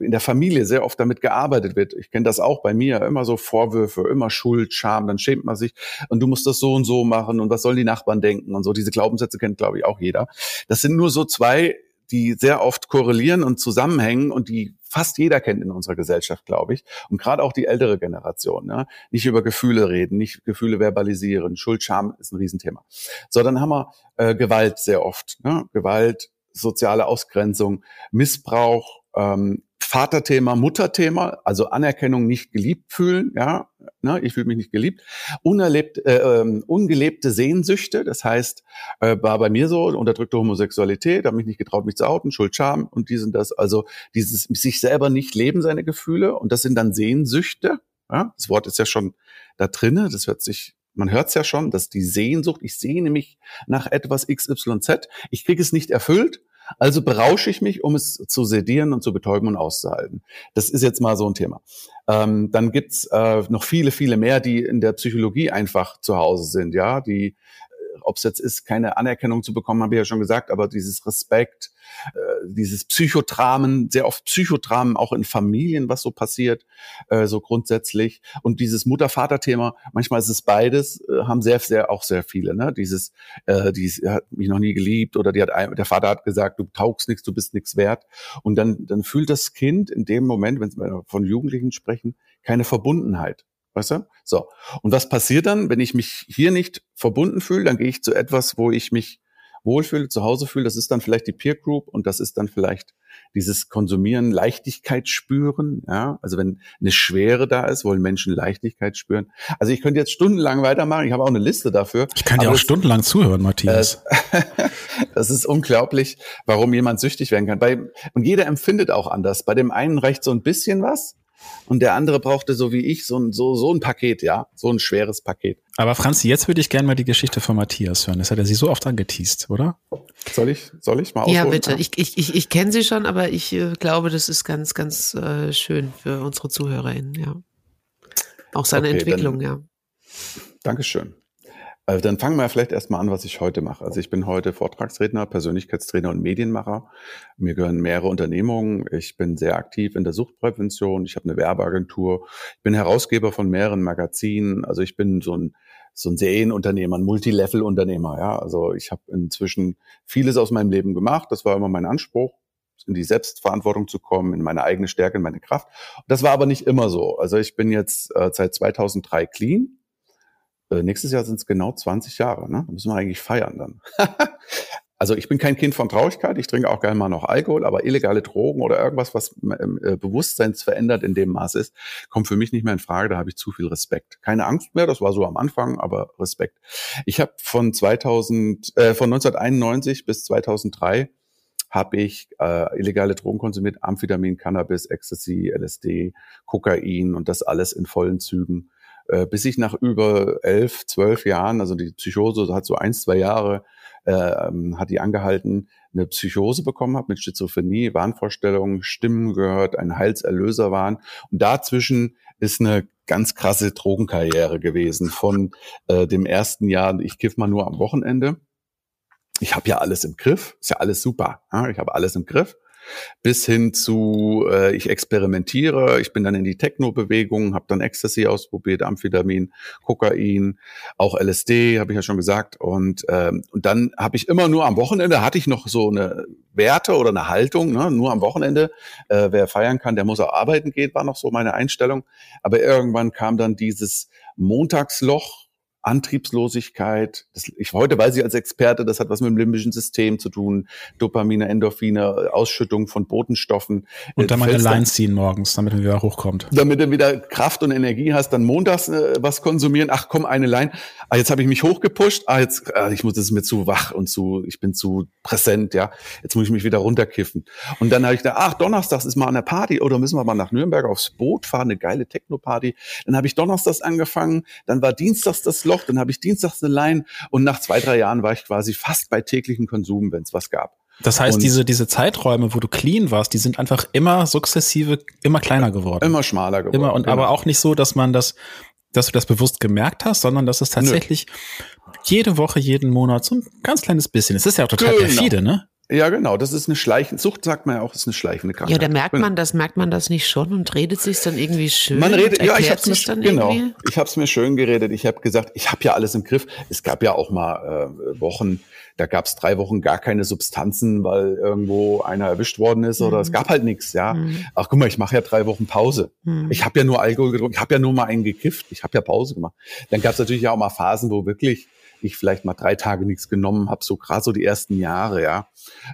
in der Familie sehr oft damit gearbeitet wird. Ich kenne das auch bei mir, immer so Vorwürfe, immer Schuld, Scham, dann schämt man sich und du musst das so und so machen und was sollen die Nachbarn denken und so. Diese Glaubenssätze kennt, glaube ich, auch jeder. Das sind nur so zwei die sehr oft korrelieren und zusammenhängen und die fast jeder kennt in unserer Gesellschaft, glaube ich. Und gerade auch die ältere Generation. Ne? Nicht über Gefühle reden, nicht Gefühle verbalisieren. Schuld, Scham ist ein Riesenthema. So, dann haben wir äh, Gewalt sehr oft. Ne? Gewalt, soziale Ausgrenzung, Missbrauch, ähm, Vaterthema, Mutterthema, also Anerkennung, nicht geliebt fühlen, ja, ne, ich fühle mich nicht geliebt, unerlebt, äh, ähm, ungelebte Sehnsüchte, das heißt, äh, war bei mir so, unterdrückte Homosexualität, habe mich nicht getraut, mich zu outen, Schuld, Scham und dies und das, also dieses sich selber nicht leben, seine Gefühle und das sind dann Sehnsüchte, ja, das Wort ist ja schon da drinne, das hört sich man hört es ja schon, dass die Sehnsucht, ich sehne mich nach etwas XYZ, ich kriege es nicht erfüllt, also berausche ich mich, um es zu sedieren und zu betäuben und auszuhalten. Das ist jetzt mal so ein Thema. Ähm, dann gibt's äh, noch viele, viele mehr, die in der Psychologie einfach zu Hause sind, ja, die ob es jetzt ist, keine Anerkennung zu bekommen, habe ich ja schon gesagt, aber dieses Respekt, äh, dieses Psychodramen, sehr oft Psychodramen auch in Familien, was so passiert, äh, so grundsätzlich. Und dieses Mutter-Vater-Thema, manchmal ist es beides, äh, haben sehr, sehr, auch sehr viele, ne? Dieses, äh, die hat mich noch nie geliebt oder die hat, der Vater hat gesagt, du taugst nichts, du bist nichts wert. Und dann, dann fühlt das Kind in dem Moment, wenn wir von Jugendlichen sprechen, keine Verbundenheit. Weißt du? So. Und was passiert dann, wenn ich mich hier nicht verbunden fühle? Dann gehe ich zu etwas, wo ich mich wohlfühle, zu Hause fühle. Das ist dann vielleicht die Peer Group und das ist dann vielleicht dieses Konsumieren, Leichtigkeit spüren. Ja, also wenn eine Schwere da ist, wollen Menschen Leichtigkeit spüren. Also ich könnte jetzt stundenlang weitermachen. Ich habe auch eine Liste dafür. Ich kann dir auch stundenlang zuhören, Matthias. Äh, das ist unglaublich, warum jemand süchtig werden kann. Bei, und jeder empfindet auch anders. Bei dem einen reicht so ein bisschen was und der andere brauchte so wie ich so ein, so, so ein Paket, ja, so ein schweres Paket. Aber Franzi, jetzt würde ich gerne mal die Geschichte von Matthias hören. Das hat er sie so oft angeteased, oder? Soll ich, soll ich mal ausholen? Ja, bitte. Ich, ich, ich, ich kenne sie schon, aber ich äh, glaube, das ist ganz, ganz äh, schön für unsere ZuhörerInnen, ja. Auch seine okay, Entwicklung, dann, ja. Dankeschön. Also dann fangen wir vielleicht erstmal an, was ich heute mache. Also ich bin heute Vortragsredner, Persönlichkeitstrainer und Medienmacher. Mir gehören mehrere Unternehmungen. Ich bin sehr aktiv in der Suchtprävention. Ich habe eine Werbeagentur. Ich bin Herausgeber von mehreren Magazinen. Also ich bin so ein so ein Serienunternehmer, ein Multilevel-Unternehmer. Ja, also ich habe inzwischen vieles aus meinem Leben gemacht. Das war immer mein Anspruch in die Selbstverantwortung zu kommen, in meine eigene Stärke, in meine Kraft. Das war aber nicht immer so. Also ich bin jetzt äh, seit 2003 clean äh, nächstes Jahr sind es genau 20 Jahre. Ne? Da müssen wir eigentlich feiern dann. also ich bin kein Kind von Traurigkeit, ich trinke auch gerne mal noch Alkohol, aber illegale Drogen oder irgendwas, was äh, Bewusstseinsverändert in dem Maß ist, kommt für mich nicht mehr in Frage. Da habe ich zu viel Respekt. Keine Angst mehr, das war so am Anfang, aber Respekt. Ich habe von 2000, äh, von 1991 bis 2003 habe ich äh, illegale Drogen konsumiert, Amphetamin, Cannabis, Ecstasy, LSD, Kokain und das alles in vollen Zügen äh, bis ich nach über elf, zwölf Jahren, also die Psychose hat so ein, zwei Jahre, äh, hat die angehalten, eine Psychose bekommen habe mit Schizophrenie, Wahnvorstellungen, Stimmen gehört, ein Heilserlöserwahn. Und dazwischen ist eine ganz krasse Drogenkarriere gewesen von äh, dem ersten Jahr, ich kiff mal nur am Wochenende. Ich habe ja alles im Griff, ist ja alles super. Ja? Ich habe alles im Griff. Bis hin zu, äh, ich experimentiere, ich bin dann in die Techno-Bewegung, habe dann Ecstasy ausprobiert, Amphetamin, Kokain, auch LSD, habe ich ja schon gesagt. Und, ähm, und dann habe ich immer nur am Wochenende, hatte ich noch so eine Werte oder eine Haltung, ne? nur am Wochenende, äh, wer feiern kann, der muss auch arbeiten gehen, war noch so meine Einstellung. Aber irgendwann kam dann dieses Montagsloch, Antriebslosigkeit. Das, ich heute weiß ich als Experte, das hat was mit dem limbischen System zu tun. Dopamine, Endorphine, Ausschüttung von Botenstoffen. Und dann mal eine Line ziehen morgens, damit er wieder hochkommt. Damit du wieder Kraft und Energie hast, dann montags äh, was konsumieren. Ach komm, eine Line. Ah, jetzt habe ich mich hochgepusht. Ah, jetzt, ah, ich muss, es mir zu wach und zu, ich bin zu präsent, ja. Jetzt muss ich mich wieder runterkiffen. Und dann habe ich gedacht, ach, donnerstags ist mal eine Party oder müssen wir mal nach Nürnberg aufs Boot fahren, eine geile Techno-Party. Dann habe ich donnerstags angefangen, dann war dienstags das Loch, dann habe ich dienstags eine Line und nach zwei, drei Jahren war ich quasi fast bei täglichen Konsum, wenn es was gab. Das heißt, und diese, diese Zeiträume, wo du clean warst, die sind einfach immer sukzessive, immer kleiner geworden. Immer schmaler geworden. Immer und genau. aber auch nicht so, dass man das, dass du das bewusst gemerkt hast, sondern dass es tatsächlich Nö. jede Woche, jeden Monat so ein ganz kleines bisschen. Es ist ja auch total genau. perfide, ne? Ja, genau. Das ist eine schleichende Sucht, sagt man ja auch, ist eine schleichende Krankheit. Ja, da merkt man das, merkt man das nicht schon und redet sich dann irgendwie schön. Man redet, ja, ich hab's mir, dann genau. Irgendwie? Ich hab's mir schön geredet. Ich habe gesagt, ich habe ja alles im Griff. Es gab ja auch mal äh, Wochen, da gab's drei Wochen gar keine Substanzen, weil irgendwo einer erwischt worden ist mhm. oder es gab halt nichts. Ja, mhm. ach guck mal, ich mache ja drei Wochen Pause. Mhm. Ich habe ja nur Alkohol getrunken, ich habe ja nur mal einen gekifft, ich habe ja Pause gemacht. Dann gab's natürlich auch mal Phasen, wo wirklich ich vielleicht mal drei Tage nichts genommen habe, so gerade so die ersten Jahre, ja,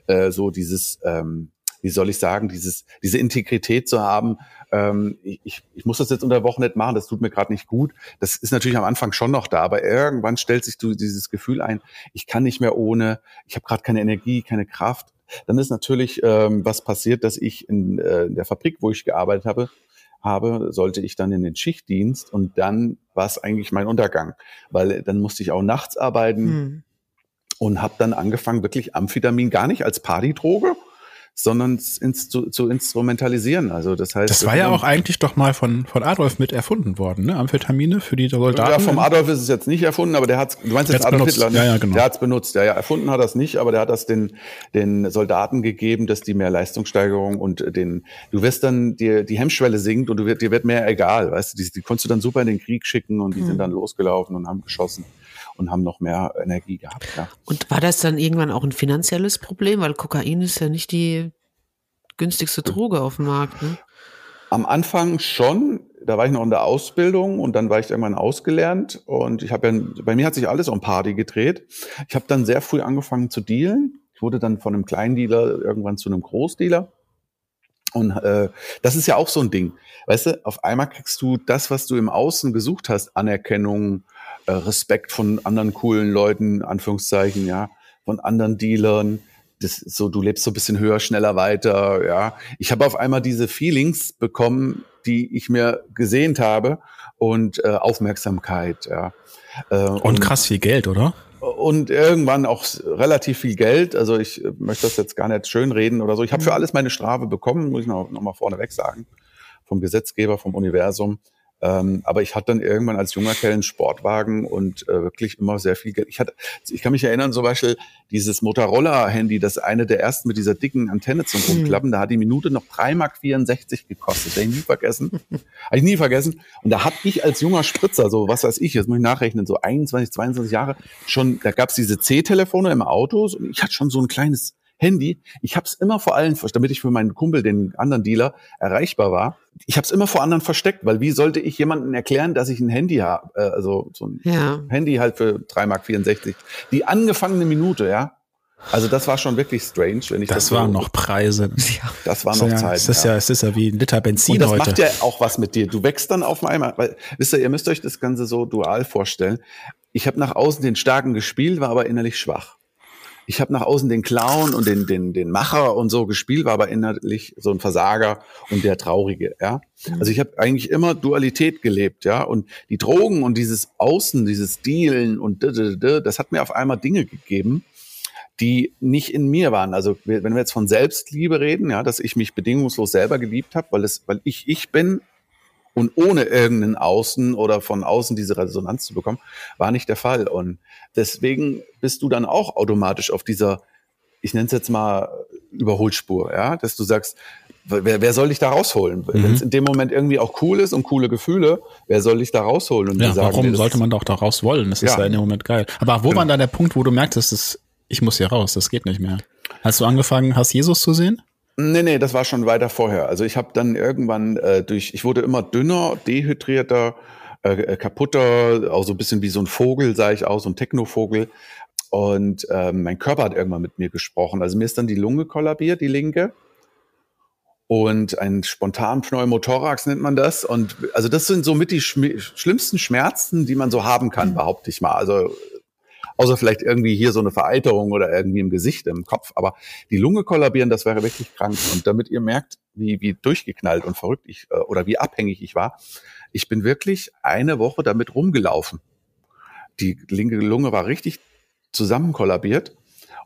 äh, so dieses, ähm, wie soll ich sagen, dieses, diese Integrität zu haben, ähm, ich, ich muss das jetzt unter der Woche nicht machen, das tut mir gerade nicht gut. Das ist natürlich am Anfang schon noch da, aber irgendwann stellt sich du dieses Gefühl ein, ich kann nicht mehr ohne, ich habe gerade keine Energie, keine Kraft. Dann ist natürlich ähm, was passiert, dass ich in, äh, in der Fabrik, wo ich gearbeitet habe, habe, sollte ich dann in den Schichtdienst und dann war es eigentlich mein Untergang, weil dann musste ich auch nachts arbeiten hm. und habe dann angefangen, wirklich Amphetamin gar nicht als Partydroge, sondern ins, zu, zu instrumentalisieren. Also das heißt, das war ja auch eigentlich doch mal von von Adolf mit erfunden worden, ne? Amphetamine für die Soldaten. Ja, vom Adolf ist es jetzt nicht erfunden, aber der hat, du meinst jetzt Adolf benutzt. Hitler, ne? ja, ja, genau. der hat es benutzt. Ja, ja, erfunden hat er es nicht, aber der hat das den den Soldaten gegeben, dass die mehr Leistungssteigerung und den, du wirst dann dir die Hemmschwelle sinkt und du wird, dir wird mehr egal, weißt du, die, die konntest du dann super in den Krieg schicken und die hm. sind dann losgelaufen und haben geschossen und haben noch mehr Energie gehabt. Ja. Und war das dann irgendwann auch ein finanzielles Problem? Weil Kokain ist ja nicht die günstigste Droge auf dem Markt. Ne? Am Anfang schon. Da war ich noch in der Ausbildung und dann war ich irgendwann ausgelernt und ich habe ja, bei mir hat sich alles um Party gedreht. Ich habe dann sehr früh angefangen zu dealen. Ich wurde dann von einem Kleindealer irgendwann zu einem Großdealer. Und äh, das ist ja auch so ein Ding. Weißt du, auf einmal kriegst du das, was du im Außen gesucht hast, Anerkennung, äh, Respekt von anderen coolen Leuten, Anführungszeichen, ja, von anderen Dealern. Das ist so, du lebst so ein bisschen höher, schneller weiter, ja. Ich habe auf einmal diese Feelings bekommen, die ich mir gesehnt habe und äh, Aufmerksamkeit, ja. Äh, und, und krass viel Geld, oder? und irgendwann auch relativ viel Geld. Also ich äh, möchte das jetzt gar nicht schönreden oder so. Ich habe für mhm. alles meine Strafe bekommen, muss ich noch, noch mal vorneweg sagen, vom Gesetzgeber, vom Universum. Ähm, aber ich hatte dann irgendwann als junger Kerl einen Sportwagen und äh, wirklich immer sehr viel Geld. Ich hatte, ich kann mich erinnern, zum Beispiel dieses Motorola-Handy, das eine der ersten mit dieser dicken Antenne zum hm. Rumklappen, da hat die Minute noch 3,64 Mark gekostet. Das ich nie vergessen. habe ich nie vergessen. Und da hatte ich als junger Spritzer, so was weiß ich, jetzt muss ich nachrechnen, so 21, 22 Jahre, schon, da gab's diese C-Telefone im Auto und ich hatte schon so ein kleines Handy. Ich habe es immer vor allem, damit ich für meinen Kumpel, den anderen Dealer, erreichbar war. Ich habe es immer vor anderen versteckt, weil wie sollte ich jemandem erklären, dass ich ein Handy habe, äh, also so ein ja. Handy halt für 3,64 Mark. Die angefangene Minute, ja. Also das war schon wirklich strange, wenn ich das. Das waren so, noch Preise. Ja, das war noch ja, Zeit. Es ist ja, es ist ja wie ein Liter Benzin Und das heute. macht ja auch was mit dir. Du wächst dann auf einmal, weil, wisst ihr, ihr müsst euch das Ganze so dual vorstellen. Ich habe nach außen den Starken gespielt, war aber innerlich schwach ich habe nach außen den Clown und den, den, den Macher und so gespielt, war aber innerlich so ein Versager und der Traurige, ja. Mhm. Also ich habe eigentlich immer Dualität gelebt, ja. Und die Drogen und dieses Außen, dieses Dealen und das hat mir auf einmal Dinge gegeben, die nicht in mir waren. Also wenn wir jetzt von Selbstliebe reden, ja, dass ich mich bedingungslos selber geliebt habe, weil es, weil ich ich bin und ohne irgendeinen Außen oder von außen diese Resonanz zu bekommen, war nicht der Fall. Und deswegen bist du dann auch automatisch auf dieser, ich nenne es jetzt mal Überholspur, ja, dass du sagst, wer, wer soll dich da rausholen? Mhm. Wenn es in dem Moment irgendwie auch cool ist und coole Gefühle, wer soll dich da rausholen? Und ja, sagen, warum sollte man doch da raus wollen? Das ja. ist ja in dem Moment geil. Aber wo genau. war dann der Punkt, wo du merktest, dass ich muss hier raus, das geht nicht mehr? Hast du angefangen, hast Jesus zu sehen? Nee, nee, das war schon weiter vorher. Also ich habe dann irgendwann äh, durch, ich wurde immer dünner, dehydrierter, äh, äh kaputter, auch so ein bisschen wie so ein Vogel, sah ich aus, so ein Technovogel. Und äh, mein Körper hat irgendwann mit mir gesprochen. Also mir ist dann die Lunge kollabiert, die linke. Und ein spontan Pneumothorax nennt man das. Und also das sind somit die schm schlimmsten Schmerzen, die man so haben kann, mhm. behaupte ich mal. Also außer vielleicht irgendwie hier so eine Vereiterung oder irgendwie im Gesicht, im Kopf. Aber die Lunge kollabieren, das wäre wirklich krank. Und damit ihr merkt, wie, wie durchgeknallt und verrückt ich äh, oder wie abhängig ich war, ich bin wirklich eine Woche damit rumgelaufen. Die linke Lunge war richtig zusammenkollabiert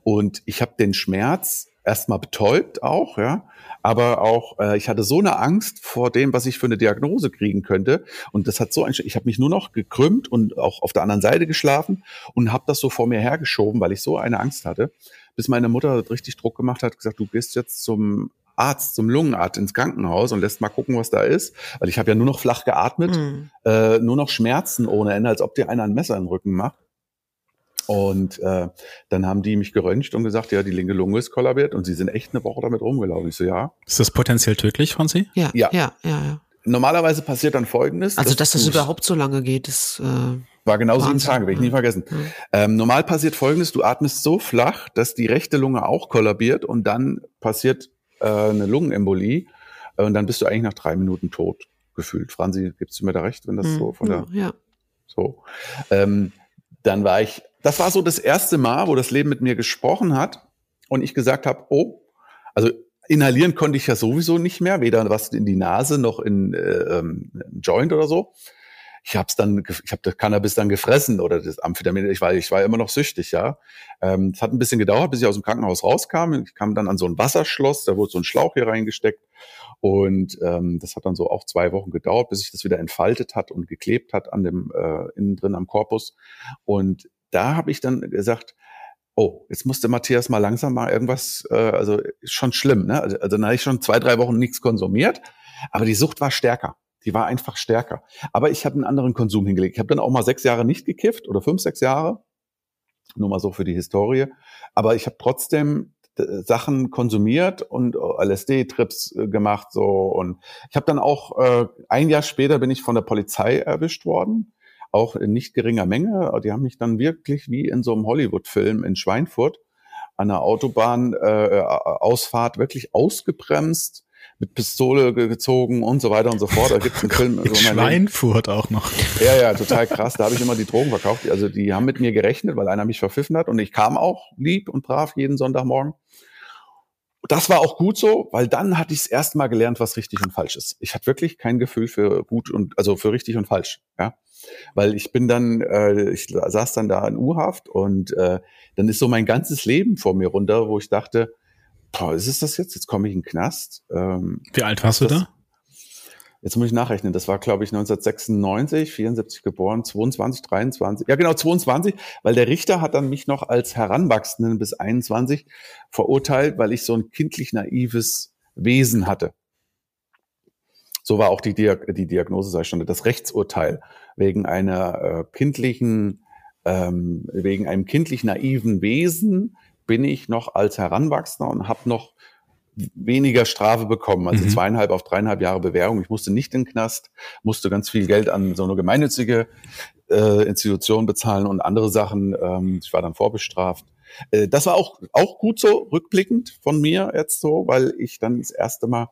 und ich habe den Schmerz erstmal betäubt auch, ja, aber auch äh, ich hatte so eine Angst vor dem, was ich für eine Diagnose kriegen könnte und das hat so ein ich habe mich nur noch gekrümmt und auch auf der anderen Seite geschlafen und habe das so vor mir hergeschoben, weil ich so eine Angst hatte, bis meine Mutter richtig Druck gemacht hat, gesagt, du gehst jetzt zum Arzt, zum Lungenarzt ins Krankenhaus und lässt mal gucken, was da ist, weil ich habe ja nur noch flach geatmet, mhm. äh, nur noch Schmerzen ohne Ende, als ob dir einer ein Messer in den Rücken macht. Und äh, dann haben die mich geröntgt und gesagt, ja, die linke Lunge ist kollabiert und sie sind echt eine Woche damit rumgelaufen. Ich so, ja. Ist das potenziell tödlich, Franzi? Ja, ja, ja, ja. ja. Normalerweise passiert dann Folgendes. Also, dass, dass das überhaupt so lange geht, ist äh, war genau sieben Tage, werde ich nie vergessen. Mhm. Ähm, normal passiert Folgendes: Du atmest so flach, dass die rechte Lunge auch kollabiert und dann passiert äh, eine Lungenembolie äh, und dann bist du eigentlich nach drei Minuten tot gefühlt. Franzi, gibst du mir da recht, wenn das mhm. so von der ja. so? Ähm, dann war ich das war so das erste Mal, wo das Leben mit mir gesprochen hat und ich gesagt habe, oh, also inhalieren konnte ich ja sowieso nicht mehr, weder was in die Nase noch in äh, ähm, Joint oder so. Ich habe dann, ich habe das Cannabis dann gefressen oder das Amphetamin. Ich war, ich war immer noch süchtig, ja. Ähm, es hat ein bisschen gedauert, bis ich aus dem Krankenhaus rauskam. Ich kam dann an so ein Wasserschloss, da wurde so ein Schlauch hier reingesteckt und ähm, das hat dann so auch zwei Wochen gedauert, bis sich das wieder entfaltet hat und geklebt hat an dem äh, innen drin am Korpus. Und da habe ich dann gesagt, oh, jetzt musste Matthias mal langsam mal irgendwas, äh, also schon schlimm, ne? Also, also dann habe ich schon zwei, drei Wochen nichts konsumiert, aber die Sucht war stärker. Die war einfach stärker. Aber ich habe einen anderen Konsum hingelegt. Ich habe dann auch mal sechs Jahre nicht gekifft oder fünf, sechs Jahre. Nur mal so für die Historie. Aber ich habe trotzdem äh, Sachen konsumiert und äh, LSD-Trips äh, gemacht so und ich habe dann auch äh, ein Jahr später bin ich von der Polizei erwischt worden auch in nicht geringer Menge. Die haben mich dann wirklich wie in so einem Hollywood-Film in Schweinfurt an der Autobahn-Ausfahrt äh, wirklich ausgebremst, mit Pistole gezogen und so weiter und so fort. Da gibt's einen Film. Also Schweinfurt auch noch. Ja, ja, total krass. Da habe ich immer die Drogen verkauft. Also die haben mit mir gerechnet, weil einer mich verpfiffen hat und ich kam auch lieb und brav jeden Sonntagmorgen das war auch gut so, weil dann hatte ich es erst mal gelernt, was richtig und falsch ist. Ich hatte wirklich kein Gefühl für gut und also für richtig und falsch, ja, weil ich bin dann, äh, ich saß dann da in U-Haft und äh, dann ist so mein ganzes Leben vor mir runter, wo ich dachte, boah, ist es das jetzt? Jetzt komme ich in den Knast. Ähm, Wie alt warst du da? Jetzt muss ich nachrechnen. Das war, glaube ich, 1996, 74 geboren, 22, 23. Ja, genau, 22, weil der Richter hat dann mich noch als Heranwachsenden bis 21 verurteilt, weil ich so ein kindlich naives Wesen hatte. So war auch die, Diag die Diagnose, sei schon, das Rechtsurteil wegen einer äh, kindlichen, ähm, wegen einem kindlich naiven Wesen bin ich noch als Heranwachsender und habe noch weniger Strafe bekommen, also mhm. zweieinhalb auf dreieinhalb Jahre Bewährung. Ich musste nicht in den Knast, musste ganz viel Geld an so eine gemeinnützige äh, Institution bezahlen und andere Sachen. Ähm, ich war dann vorbestraft. Äh, das war auch, auch gut so, rückblickend von mir jetzt so, weil ich dann das erste Mal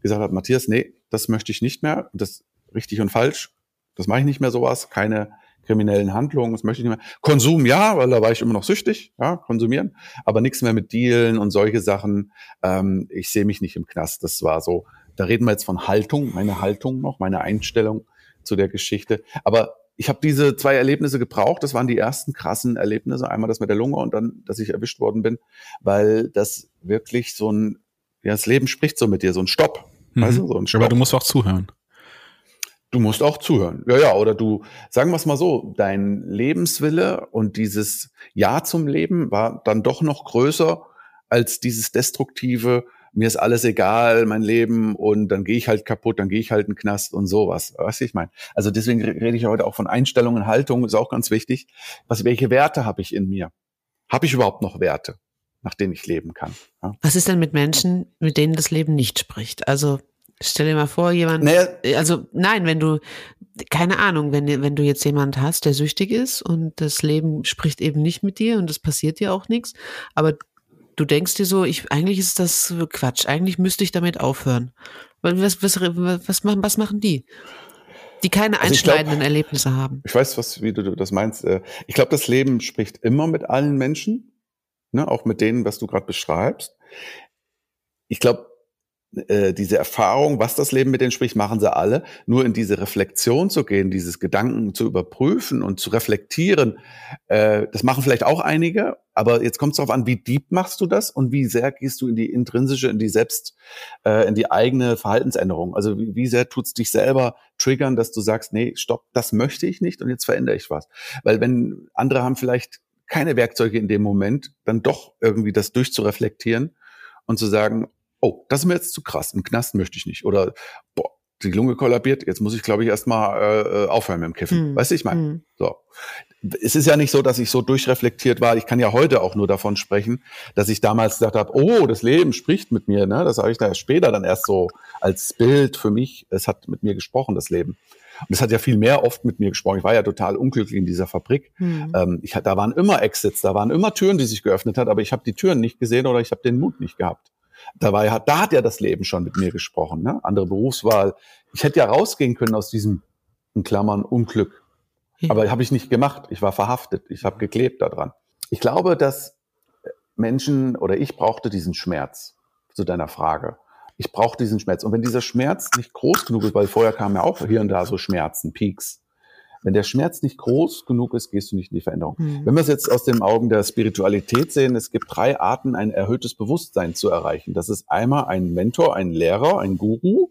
gesagt habe, Matthias, nee, das möchte ich nicht mehr. Das richtig und falsch, das mache ich nicht mehr sowas. Keine kriminellen Handlungen, das möchte ich nicht mehr. Konsum ja, weil da war ich immer noch süchtig, ja, konsumieren, aber nichts mehr mit Dealen und solche Sachen. Ähm, ich sehe mich nicht im Knast. Das war so, da reden wir jetzt von Haltung, meine Haltung noch, meine Einstellung zu der Geschichte. Aber ich habe diese zwei Erlebnisse gebraucht. Das waren die ersten krassen Erlebnisse. Einmal das mit der Lunge und dann, dass ich erwischt worden bin, weil das wirklich so ein, ja, das Leben spricht so mit dir, so ein Stopp. Mhm. Weißt du, so ein Stopp. Aber du musst auch zuhören. Du musst auch zuhören. Ja, ja, oder du, sagen wir es mal so, dein Lebenswille und dieses Ja zum Leben war dann doch noch größer als dieses destruktive, mir ist alles egal, mein Leben und dann gehe ich halt kaputt, dann gehe ich halt in den Knast und sowas. Was ich meine? Also deswegen rede ich heute auch von Einstellungen, Haltung, ist auch ganz wichtig. Was, welche Werte habe ich in mir? Habe ich überhaupt noch Werte, nach denen ich leben kann? Ja? Was ist denn mit Menschen, mit denen das Leben nicht spricht? Also stell dir mal vor, jemand, naja, also nein, wenn du, keine Ahnung, wenn, wenn du jetzt jemand hast, der süchtig ist und das Leben spricht eben nicht mit dir und es passiert dir auch nichts, aber du denkst dir so, ich, eigentlich ist das Quatsch, eigentlich müsste ich damit aufhören. Was, was, was, machen, was machen die? Die keine also einschneidenden glaub, Erlebnisse haben. Ich weiß, was, wie du das meinst. Äh, ich glaube, das Leben spricht immer mit allen Menschen, ne, auch mit denen, was du gerade beschreibst. Ich glaube, äh, diese Erfahrung, was das Leben mit denen spricht, machen sie alle. Nur in diese Reflexion zu gehen, dieses Gedanken zu überprüfen und zu reflektieren, äh, das machen vielleicht auch einige. Aber jetzt kommt es darauf an, wie deep machst du das und wie sehr gehst du in die intrinsische, in die selbst, äh, in die eigene Verhaltensänderung. Also wie, wie sehr tut's dich selber triggern, dass du sagst, nee, stopp, das möchte ich nicht und jetzt verändere ich was. Weil wenn andere haben vielleicht keine Werkzeuge in dem Moment, dann doch irgendwie das durchzureflektieren und zu sagen, oh, das ist mir jetzt zu krass, im Knast möchte ich nicht. Oder, boah, die Lunge kollabiert, jetzt muss ich, glaube ich, erstmal äh, aufhören mit dem Kiffen. Mhm. Weißt du, ich meine, mhm. so. Es ist ja nicht so, dass ich so durchreflektiert war. Ich kann ja heute auch nur davon sprechen, dass ich damals gesagt habe, oh, das Leben spricht mit mir. Ne? Das habe ich da später dann erst so als Bild für mich. Es hat mit mir gesprochen, das Leben. Und es hat ja viel mehr oft mit mir gesprochen. Ich war ja total unglücklich in dieser Fabrik. Mhm. Ähm, ich, da waren immer Exits, da waren immer Türen, die sich geöffnet hat, aber ich habe die Türen nicht gesehen oder ich habe den Mut nicht gehabt. Dabei hat, da hat ja das Leben schon mit mir gesprochen, ne? Andere Berufswahl. Ich hätte ja rausgehen können aus diesem, in Klammern, Unglück. Aber habe ich nicht gemacht. Ich war verhaftet. Ich habe geklebt daran. Ich glaube, dass Menschen oder ich brauchte diesen Schmerz zu deiner Frage. Ich brauche diesen Schmerz. Und wenn dieser Schmerz nicht groß genug ist, weil vorher kamen ja auch hier und da so Schmerzen, Peaks, wenn der Schmerz nicht groß genug ist, gehst du nicht in die Veränderung. Mhm. Wenn wir es jetzt aus den Augen der Spiritualität sehen, es gibt drei Arten, ein erhöhtes Bewusstsein zu erreichen. Das ist einmal ein Mentor, ein Lehrer, ein Guru.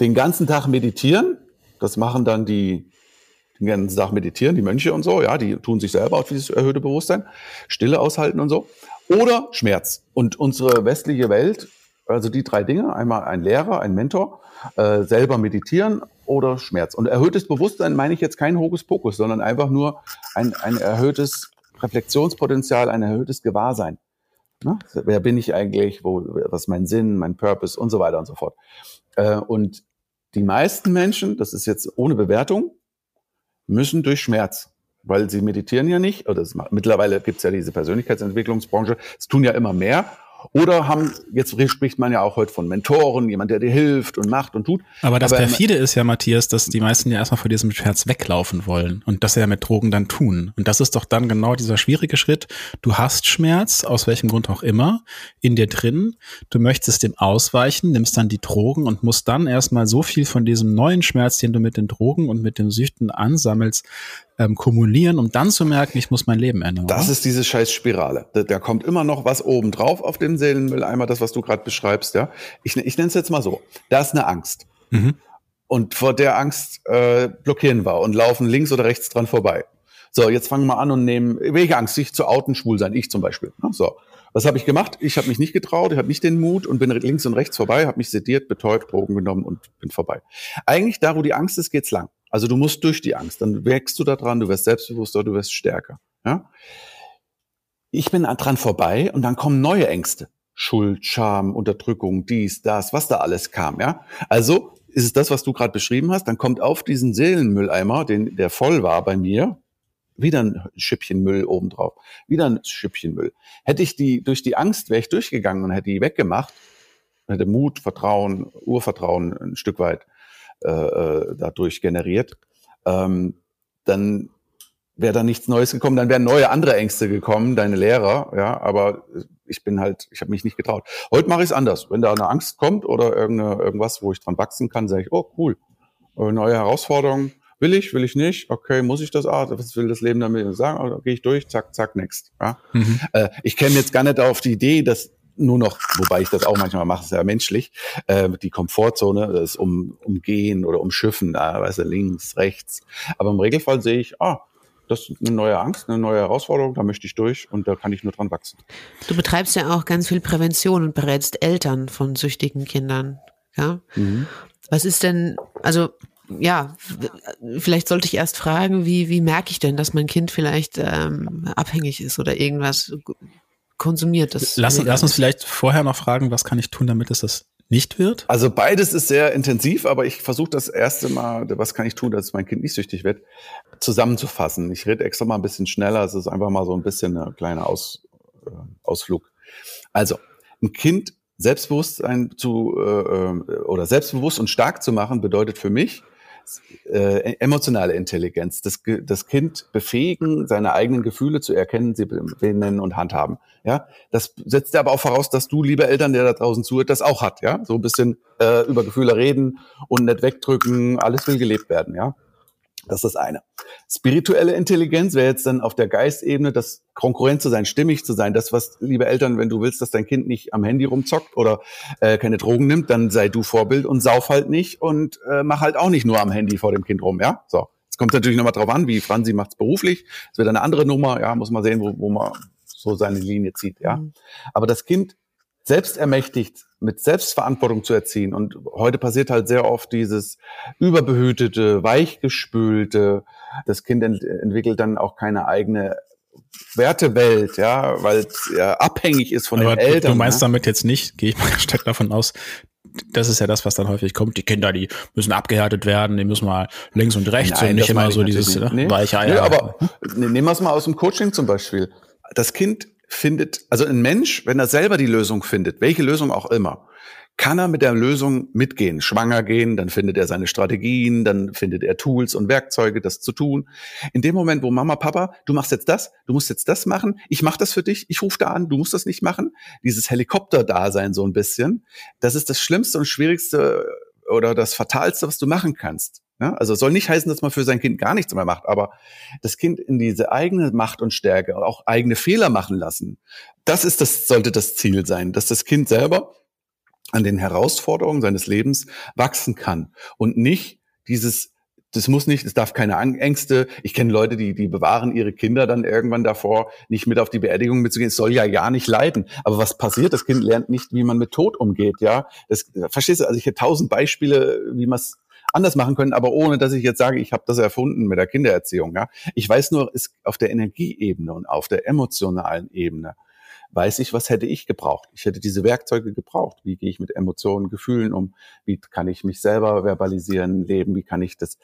Den ganzen Tag meditieren. Das machen dann die, den ganzen Tag meditieren, die Mönche und so, ja, die tun sich selber auf dieses erhöhte Bewusstsein. Stille aushalten und so. Oder Schmerz. Und unsere westliche Welt, also die drei Dinge, einmal ein Lehrer, ein Mentor, äh, selber meditieren oder Schmerz. Und erhöhtes Bewusstsein meine ich jetzt kein Hokuspokus, sondern einfach nur ein, ein erhöhtes Reflexionspotenzial, ein erhöhtes Gewahrsein. Ne? Wer bin ich eigentlich? Wo, was ist mein Sinn, mein Purpose und so weiter und so fort. Äh, und die meisten Menschen, das ist jetzt ohne Bewertung, müssen durch Schmerz, weil sie meditieren ja nicht. Oder es, mittlerweile gibt es ja diese Persönlichkeitsentwicklungsbranche. Es tun ja immer mehr oder haben, jetzt spricht man ja auch heute von Mentoren, jemand, der dir hilft und macht und tut. Aber das Aber perfide ist ja, Matthias, dass die meisten ja erstmal vor diesem Schmerz weglaufen wollen und das ja mit Drogen dann tun. Und das ist doch dann genau dieser schwierige Schritt. Du hast Schmerz, aus welchem Grund auch immer, in dir drin. Du möchtest dem ausweichen, nimmst dann die Drogen und musst dann erstmal so viel von diesem neuen Schmerz, den du mit den Drogen und mit dem Süchten ansammelst, ähm, kumulieren, um dann zu merken, ich muss mein Leben ändern. Das oder? ist diese Scheißspirale. Da, da kommt immer noch was oben drauf auf den Seelenmülleimer, das, was du gerade beschreibst. Ja, ich, ich nenne es jetzt mal so. Da ist eine Angst. Mhm. Und vor der Angst äh, blockieren wir und laufen links oder rechts dran vorbei. So, jetzt fangen wir an und nehmen, welche Angst, sich zu outen, schwul sein, ich zum Beispiel. So, was habe ich gemacht? Ich habe mich nicht getraut, ich habe nicht den Mut und bin links und rechts vorbei, habe mich sediert, betäubt, Drogen genommen und bin vorbei. Eigentlich da, wo die Angst ist, geht's lang. Also du musst durch die Angst, dann wächst du da dran, du wirst selbstbewusster, du wirst stärker. Ja? Ich bin dran vorbei und dann kommen neue Ängste. Schuld, Scham, Unterdrückung, dies, das, was da alles kam. Ja? Also ist es das, was du gerade beschrieben hast, dann kommt auf diesen Seelenmülleimer, den, der voll war bei mir, wieder ein Schippchen Müll obendrauf, wieder ein Schippchen Müll. Hätte ich die durch die Angst wäre ich durchgegangen und hätte die weggemacht, hätte Mut, Vertrauen, Urvertrauen ein Stück weit äh, äh, dadurch generiert, ähm, dann wäre da nichts Neues gekommen, dann wären neue andere Ängste gekommen, deine Lehrer, ja, aber ich bin halt, ich habe mich nicht getraut. Heute mache ich es anders. Wenn da eine Angst kommt oder irgendeine, irgendwas, wo ich dran wachsen kann, sage ich, oh cool, neue Herausforderung, will ich, will ich nicht, okay, muss ich das, ah, was will das Leben damit sagen, also, gehe ich durch, zack, zack, next. Ja? Mhm. Äh, ich käme jetzt gar nicht auf die Idee, dass nur noch, wobei ich das auch manchmal mache, ist ja menschlich, äh, die Komfortzone, das um, umgehen oder umschiffen, da, weißt du, links, rechts. Aber im Regelfall sehe ich, ah, das ist eine neue Angst, eine neue Herausforderung, da möchte ich durch und da kann ich nur dran wachsen. Du betreibst ja auch ganz viel Prävention und berätst Eltern von süchtigen Kindern. Ja? Mhm. Was ist denn, also ja, vielleicht sollte ich erst fragen, wie, wie merke ich denn, dass mein Kind vielleicht ähm, abhängig ist oder irgendwas konsumiert. Das lass, lass uns vielleicht vorher noch fragen, was kann ich tun, damit es das nicht wird? Also beides ist sehr intensiv, aber ich versuche das erste Mal, was kann ich tun, dass mein Kind nicht süchtig wird, zusammenzufassen. Ich rede extra mal ein bisschen schneller, es ist einfach mal so ein bisschen ein kleiner Aus, äh, Ausflug. Also, ein Kind Selbstbewusstsein zu äh, äh oder selbstbewusst und stark zu machen, bedeutet für mich, äh, emotionale Intelligenz, das, das Kind befähigen, seine eigenen Gefühle zu erkennen, sie benennen und handhaben. Ja, das setzt aber auch voraus, dass du, liebe Eltern, der da draußen zuhört, das auch hat. Ja, so ein bisschen äh, über Gefühle reden und nicht wegdrücken. Alles will gelebt werden. Ja, das ist das eine. Spirituelle Intelligenz wäre jetzt dann auf der Geistebene, das Konkurrent zu sein, stimmig zu sein. Das, was, liebe Eltern, wenn du willst, dass dein Kind nicht am Handy rumzockt oder äh, keine Drogen nimmt, dann sei du Vorbild und sauf halt nicht und äh, mach halt auch nicht nur am Handy vor dem Kind rum, ja? So. Es kommt natürlich nochmal drauf an, wie Franzi macht's beruflich. Es wird eine andere Nummer, ja, muss man sehen, wo, wo man so seine Linie zieht, ja. Mhm. Aber das Kind selbst ermächtigt, mit Selbstverantwortung zu erziehen. Und heute passiert halt sehr oft dieses überbehütete, weichgespülte. Das Kind ent entwickelt dann auch keine eigene Wertewelt, ja, weil es ja abhängig ist von Aber den Eltern. Du meinst ja? damit jetzt nicht, gehe ich mal stark davon aus, das ist ja das, was dann häufig kommt. Die Kinder, die müssen abgehärtet werden, die müssen mal links und rechts Nein, und nicht immer so dieses ne, nee. weiche Eier. Nee, aber nehmen wir es mal aus dem Coaching zum Beispiel. Das Kind findet, also ein Mensch, wenn er selber die Lösung findet, welche Lösung auch immer, kann er mit der Lösung mitgehen, schwanger gehen, dann findet er seine Strategien, dann findet er Tools und Werkzeuge, das zu tun. In dem Moment, wo Mama, Papa, du machst jetzt das, du musst jetzt das machen, ich mach das für dich, ich rufe da an, du musst das nicht machen, dieses Helikopter-Dasein so ein bisschen, das ist das Schlimmste und Schwierigste oder das Fatalste, was du machen kannst. Ja, also soll nicht heißen, dass man für sein Kind gar nichts mehr macht, aber das Kind in diese eigene Macht und Stärke, auch eigene Fehler machen lassen, das ist das, sollte das Ziel sein, dass das Kind selber an den Herausforderungen seines Lebens wachsen kann und nicht dieses das muss nicht, es darf keine Ängste. Ich kenne Leute, die, die bewahren ihre Kinder dann irgendwann davor, nicht mit auf die Beerdigung mitzugehen. Es soll ja ja nicht leiden. Aber was passiert? Das Kind lernt nicht, wie man mit Tod umgeht, ja. Das, verstehst du? Also ich hätte tausend Beispiele, wie man es anders machen können, aber ohne, dass ich jetzt sage, ich habe das erfunden mit der Kindererziehung. Ja? Ich weiß nur, ist auf der Energieebene und auf der emotionalen Ebene weiß ich, was hätte ich gebraucht. Ich hätte diese Werkzeuge gebraucht. Wie gehe ich mit Emotionen, Gefühlen um? Wie kann ich mich selber verbalisieren, leben? Wie kann ich das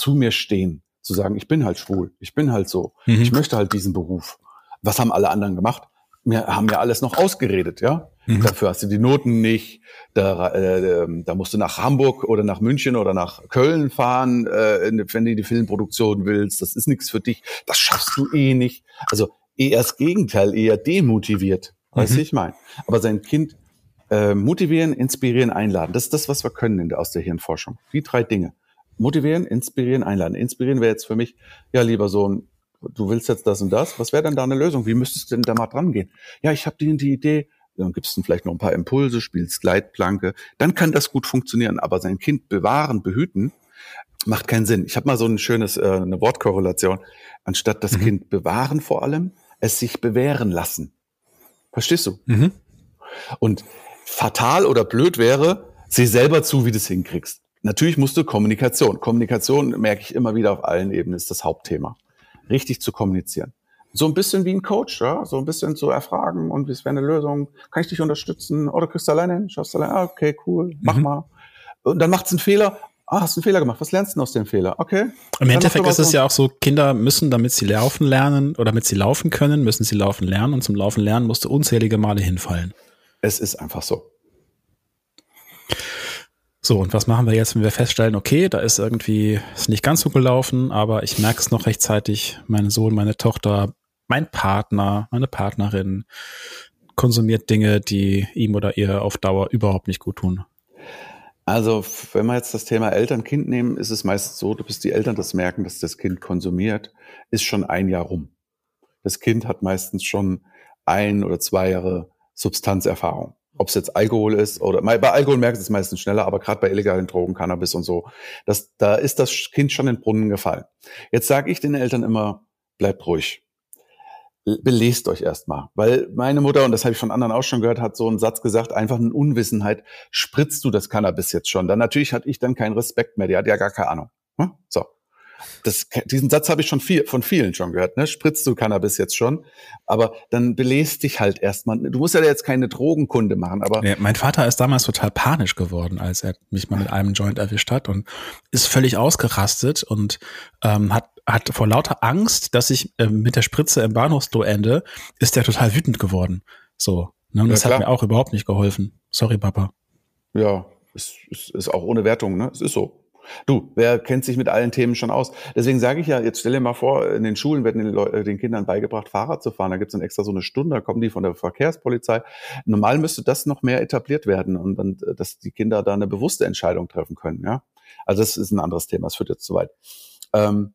zu mir stehen? Zu sagen, ich bin halt schwul, ich bin halt so, mhm. ich möchte halt diesen Beruf. Was haben alle anderen gemacht? Wir haben ja alles noch ausgeredet, ja. Mhm. Dafür hast du die Noten nicht. Da, äh, ähm, da musst du nach Hamburg oder nach München oder nach Köln fahren, äh, wenn du die Filmproduktion willst. Das ist nichts für dich. Das schaffst du eh nicht. Also eher das Gegenteil, eher demotiviert. Weißt du, mhm. ich meine? Aber sein Kind äh, motivieren, inspirieren, einladen. Das ist das, was wir können in der, aus der Hirnforschung. Die drei Dinge. Motivieren, inspirieren, einladen. Inspirieren wäre jetzt für mich, ja, lieber so ein, du willst jetzt das und das. Was wäre denn da eine Lösung? Wie müsstest du denn da mal dran gehen? Ja, ich habe die, die Idee, dann gibst du vielleicht noch ein paar Impulse, spielst Gleitplanke, dann kann das gut funktionieren. Aber sein Kind bewahren, behüten, macht keinen Sinn. Ich habe mal so ein schönes, äh, eine Wortkorrelation. Anstatt das mhm. Kind bewahren vor allem, es sich bewähren lassen. Verstehst du? Mhm. Und fatal oder blöd wäre, sieh selber zu, wie du es hinkriegst. Natürlich musst du Kommunikation. Kommunikation merke ich immer wieder auf allen Ebenen ist das Hauptthema. Richtig zu kommunizieren. So ein bisschen wie ein Coach, ja? so ein bisschen zu erfragen und wie es wäre eine Lösung. Kann ich dich unterstützen? Oder kriegst du alleine hin? Schaust du alleine? Ah, okay, cool, mach mhm. mal. Und dann macht es einen Fehler ah, hast einen Fehler gemacht, was lernst du aus dem Fehler? Okay. Im Endeffekt ist es ja auch so, Kinder müssen, damit sie laufen lernen oder damit sie laufen können, müssen sie laufen lernen und zum Laufen lernen musst du unzählige Male hinfallen. Es ist einfach so. So, und was machen wir jetzt, wenn wir feststellen, okay, da ist irgendwie, ist nicht ganz so gelaufen, aber ich merke es noch rechtzeitig, mein Sohn, meine Tochter, mein Partner, meine Partnerin konsumiert Dinge, die ihm oder ihr auf Dauer überhaupt nicht gut tun. Also, wenn wir jetzt das Thema Eltern-Kind nehmen, ist es meist so, bis die Eltern das merken, dass das Kind konsumiert, ist schon ein Jahr rum. Das Kind hat meistens schon ein oder zwei Jahre Substanzerfahrung. Ob es jetzt Alkohol ist oder bei Alkohol merkt es meistens schneller, aber gerade bei illegalen Drogen, Cannabis und so, das, da ist das Kind schon in den Brunnen gefallen. Jetzt sage ich den Eltern immer, bleibt ruhig. Belest euch erstmal. Weil meine Mutter, und das habe ich von anderen auch schon gehört, hat so einen Satz gesagt, einfach in Unwissenheit, spritzt du das Cannabis jetzt schon? Dann natürlich hatte ich dann keinen Respekt mehr, die hat ja gar keine Ahnung. Hm? So. Das, diesen Satz habe ich schon viel, von vielen schon gehört. Ne? Spritzt du Cannabis jetzt schon? Aber dann belest dich halt erstmal. Du musst ja jetzt keine Drogenkunde machen. Aber ja, mein Vater ist damals total panisch geworden, als er mich mal mit einem Joint erwischt hat und ist völlig ausgerastet und ähm, hat hat vor lauter Angst, dass ich äh, mit der Spritze im Bahnhofsklo ende, ist er total wütend geworden. So. Ne? Und ja, das klar. hat mir auch überhaupt nicht geholfen. Sorry, Papa. Ja, ist, ist, ist auch ohne Wertung, ne? Es ist so. Du, wer kennt sich mit allen Themen schon aus? Deswegen sage ich ja, jetzt stell dir mal vor, in den Schulen werden den, Leu den Kindern beigebracht, Fahrrad zu fahren. Da gibt es dann extra so eine Stunde, da kommen die von der Verkehrspolizei. Normal müsste das noch mehr etabliert werden und, und dass die Kinder da eine bewusste Entscheidung treffen können. Ja, Also das ist ein anderes Thema, das führt jetzt zu weit. Ähm,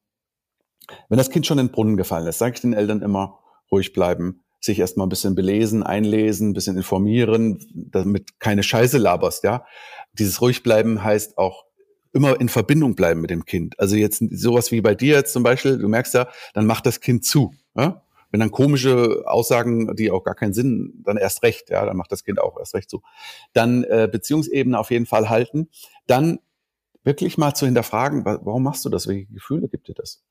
wenn das Kind schon in den Brunnen gefallen ist, sage ich den Eltern immer, ruhig bleiben, sich erstmal ein bisschen belesen, einlesen, ein bisschen informieren, damit keine Scheiße laberst, ja. Dieses ruhig bleiben heißt auch immer in Verbindung bleiben mit dem Kind. Also jetzt sowas wie bei dir jetzt zum Beispiel, du merkst ja, dann macht das Kind zu. Ja? Wenn dann komische Aussagen, die auch gar keinen Sinn, dann erst recht, ja, dann macht das Kind auch erst recht zu. Dann äh, Beziehungsebene auf jeden Fall halten. Dann wirklich mal zu hinterfragen, warum machst du das? Welche Gefühle gibt dir das?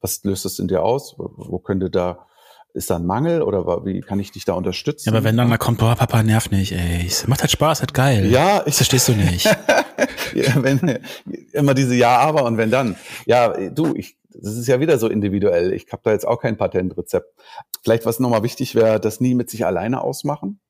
Was löst das in dir aus? Wo könnte da, ist da ein Mangel oder wie kann ich dich da unterstützen? Ja, aber wenn dann mal kommt, boah, Papa nervt nicht, ey, es macht halt Spaß, halt geil. Ja, ich verstehst du nicht. wenn, immer diese Ja, aber und wenn dann. Ja, du, ich, das ist ja wieder so individuell. Ich habe da jetzt auch kein Patentrezept. Vielleicht was nochmal wichtig wäre, das nie mit sich alleine ausmachen.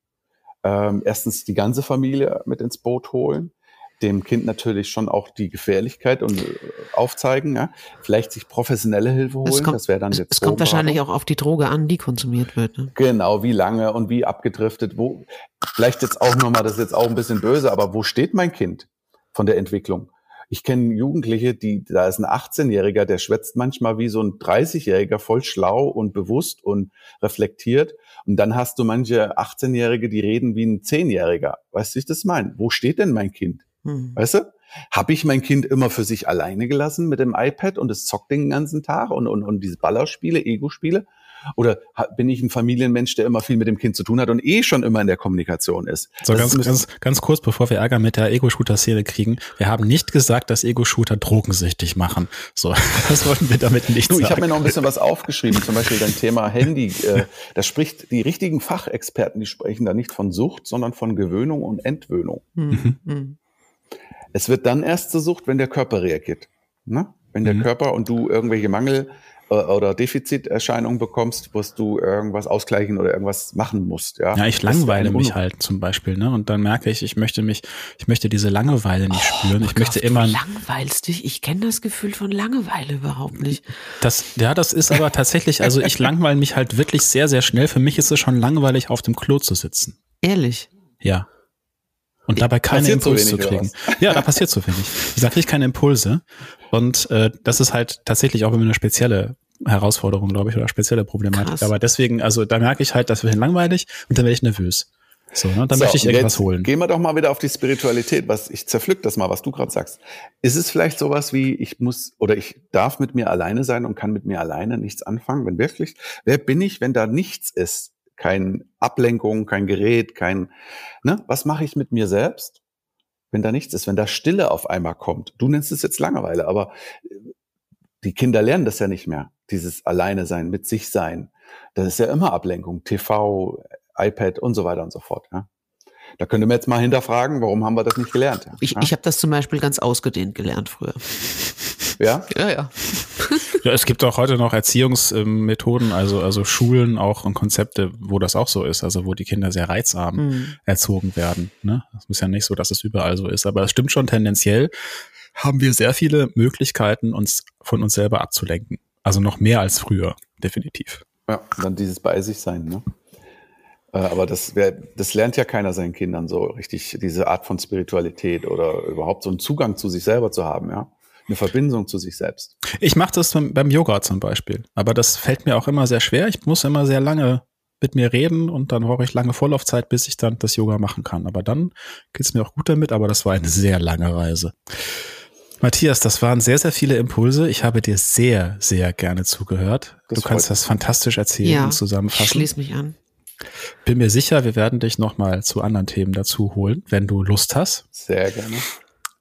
Ähm, erstens die ganze Familie mit ins Boot holen dem Kind natürlich schon auch die Gefährlichkeit und äh, aufzeigen, ja. Vielleicht sich professionelle Hilfe holen. Kommt, das wäre dann jetzt. Es kommt wahrscheinlich auch auf die Droge an, die konsumiert wird. Ne? Genau, wie lange und wie abgedriftet. Wo vielleicht jetzt auch nochmal, das ist jetzt auch ein bisschen böse, aber wo steht mein Kind von der Entwicklung? Ich kenne Jugendliche, die, da ist ein 18-Jähriger, der schwätzt manchmal wie so ein 30-Jähriger, voll schlau und bewusst und reflektiert. Und dann hast du manche 18-Jährige, die reden wie ein 10-Jähriger. Weißt du, ich das meine? Wo steht denn mein Kind? Hm. Weißt du? Habe ich mein Kind immer für sich alleine gelassen mit dem iPad und es zockt den ganzen Tag und, und, und diese Ballerspiele, Ego-Spiele? Oder bin ich ein Familienmensch, der immer viel mit dem Kind zu tun hat und eh schon immer in der Kommunikation ist? So, ganz, ganz, ganz kurz, bevor wir Ärger mit der Ego-Shooter-Szene kriegen. Wir haben nicht gesagt, dass Ego-Shooter drogensüchtig machen. So, das wollten wir damit nicht du, sagen. Ich habe mir noch ein bisschen was aufgeschrieben, zum Beispiel dein Thema Handy. Äh, da spricht die richtigen Fachexperten, die sprechen da nicht von Sucht, sondern von Gewöhnung und Entwöhnung. Mhm. mhm. Es wird dann erst zur Sucht, wenn der Körper reagiert. Ne? Wenn der mhm. Körper und du irgendwelche Mangel oder Defiziterscheinungen bekommst, wirst du irgendwas ausgleichen oder irgendwas machen musst. Ja, ja ich langweile mich halt zum Beispiel, ne? Und dann merke ich, ich möchte mich, ich möchte diese Langeweile nicht oh, spüren. Ich Gott, möchte immer. Du langweilst dich. Ich kenne das Gefühl von Langeweile überhaupt nicht. Das, ja, das ist aber tatsächlich, also ich langweile mich halt wirklich sehr, sehr schnell. Für mich ist es schon langweilig, auf dem Klo zu sitzen. Ehrlich? Ja und dabei keine passiert Impulse zu kriegen. Ja, da passiert so wenig. Da kriege ich keine Impulse. Und äh, das ist halt tatsächlich auch immer eine spezielle Herausforderung, glaube ich, oder spezielle Problematik. Krass. Aber deswegen, also da merke ich halt, das wird langweilig und dann werde ich nervös. So, ne? Dann so, möchte ich irgendwas holen. Gehen wir doch mal wieder auf die Spiritualität. Was ich zerpflück das mal, was du gerade sagst. Ist es vielleicht sowas wie, ich muss oder ich darf mit mir alleine sein und kann mit mir alleine nichts anfangen? Wenn wirklich, wer bin ich, wenn da nichts ist? kein Ablenkung, kein Gerät, kein, ne? Was mache ich mit mir selbst, wenn da nichts ist, wenn da Stille auf einmal kommt? Du nennst es jetzt Langeweile, aber äh, die Kinder lernen das ja nicht mehr, dieses Alleine sein, mit sich sein. Das ist ja immer Ablenkung, TV, iPad und so weiter und so fort. Ja? Da könnte man jetzt mal hinterfragen, warum haben wir das nicht gelernt? Ja? Ich, ich habe das zum Beispiel ganz ausgedehnt gelernt früher. Ja? Ja, ja. Ja, es gibt auch heute noch Erziehungsmethoden, also, also Schulen auch und Konzepte, wo das auch so ist, also wo die Kinder sehr reizarm mhm. erzogen werden. Ne? Das ist ja nicht so, dass es überall so ist, aber es stimmt schon tendenziell, haben wir sehr viele Möglichkeiten, uns von uns selber abzulenken. Also noch mehr als früher, definitiv. Ja, dann dieses bei sich sein, ne? Äh, aber das, wär, das lernt ja keiner seinen Kindern so richtig, diese Art von Spiritualität oder überhaupt so einen Zugang zu sich selber zu haben, ja eine Verbindung zu sich selbst. Ich mache das beim Yoga zum Beispiel, aber das fällt mir auch immer sehr schwer. Ich muss immer sehr lange mit mir reden und dann brauche ich lange Vorlaufzeit, bis ich dann das Yoga machen kann. Aber dann geht's mir auch gut damit, aber das war eine sehr lange Reise. Matthias, das waren sehr, sehr viele Impulse. Ich habe dir sehr, sehr gerne zugehört. Das du kannst das fantastisch erzählen Ja, und Ich zusammenfassen. schließe mich an. Bin mir sicher, wir werden dich nochmal zu anderen Themen dazu holen, wenn du Lust hast. Sehr gerne.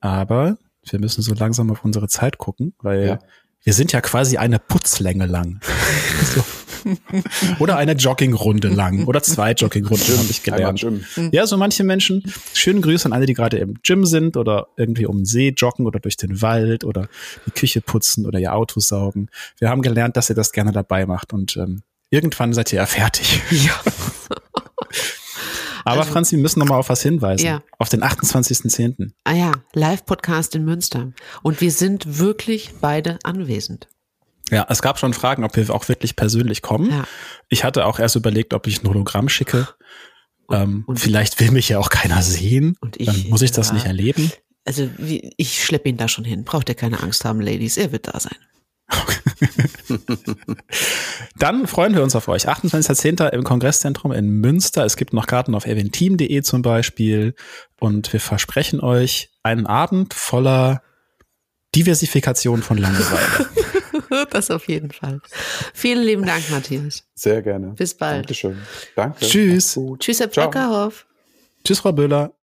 Aber wir müssen so langsam auf unsere Zeit gucken, weil Ja. wir sind ja quasi eine Putzlänge lang. so. Oder eine Joggingrunde lang. Oder zwei Joggingrunden, habe ich gelernt. Gym. Ja, so manche Menschen. Schönen Grüße an alle, die gerade im Gym sind oder irgendwie um den See joggen oder durch den Wald oder die Küche putzen oder ihr Auto saugen. Wir haben gelernt, dass ihr das gerne dabei macht und ähm, irgendwann seid ihr ja fertig. Ja. Aber Also- Franz, wir müssen noch mal auf was hinweisen. Ja. Auf den 28.10. Ah ja, Live-Podcast in Münster. Und wir sind wirklich beide anwesend. Ja, es gab schon Fragen, ob wir auch wirklich persönlich kommen. Ja. Ich hatte auch erst überlegt, ob ich ein Hologramm schicke. Ähm, und- vielleicht will mich ja auch keiner sehen. Und ich, Dann muss ich das ja. nicht erleben. Also ich schleppe ihn da schon hin. Braucht ihr keine Angst haben, Ladies. Er wird da sein. Dann freuen wir uns auf euch. 28.10. im Kongresszentrum in Münster. Es gibt noch Karten auf eventeam.de zum Beispiel. Und wir versprechen euch einen Abend voller Diversifikation von Langeweile. Das auf jeden Fall. Vielen lieben Dank, Matthias. Sehr gerne. Bis bald. Dankeschön. Danke. Tschüss. Tschüss, Herr. Brockerhoff. Tschüss, Frau Böhler.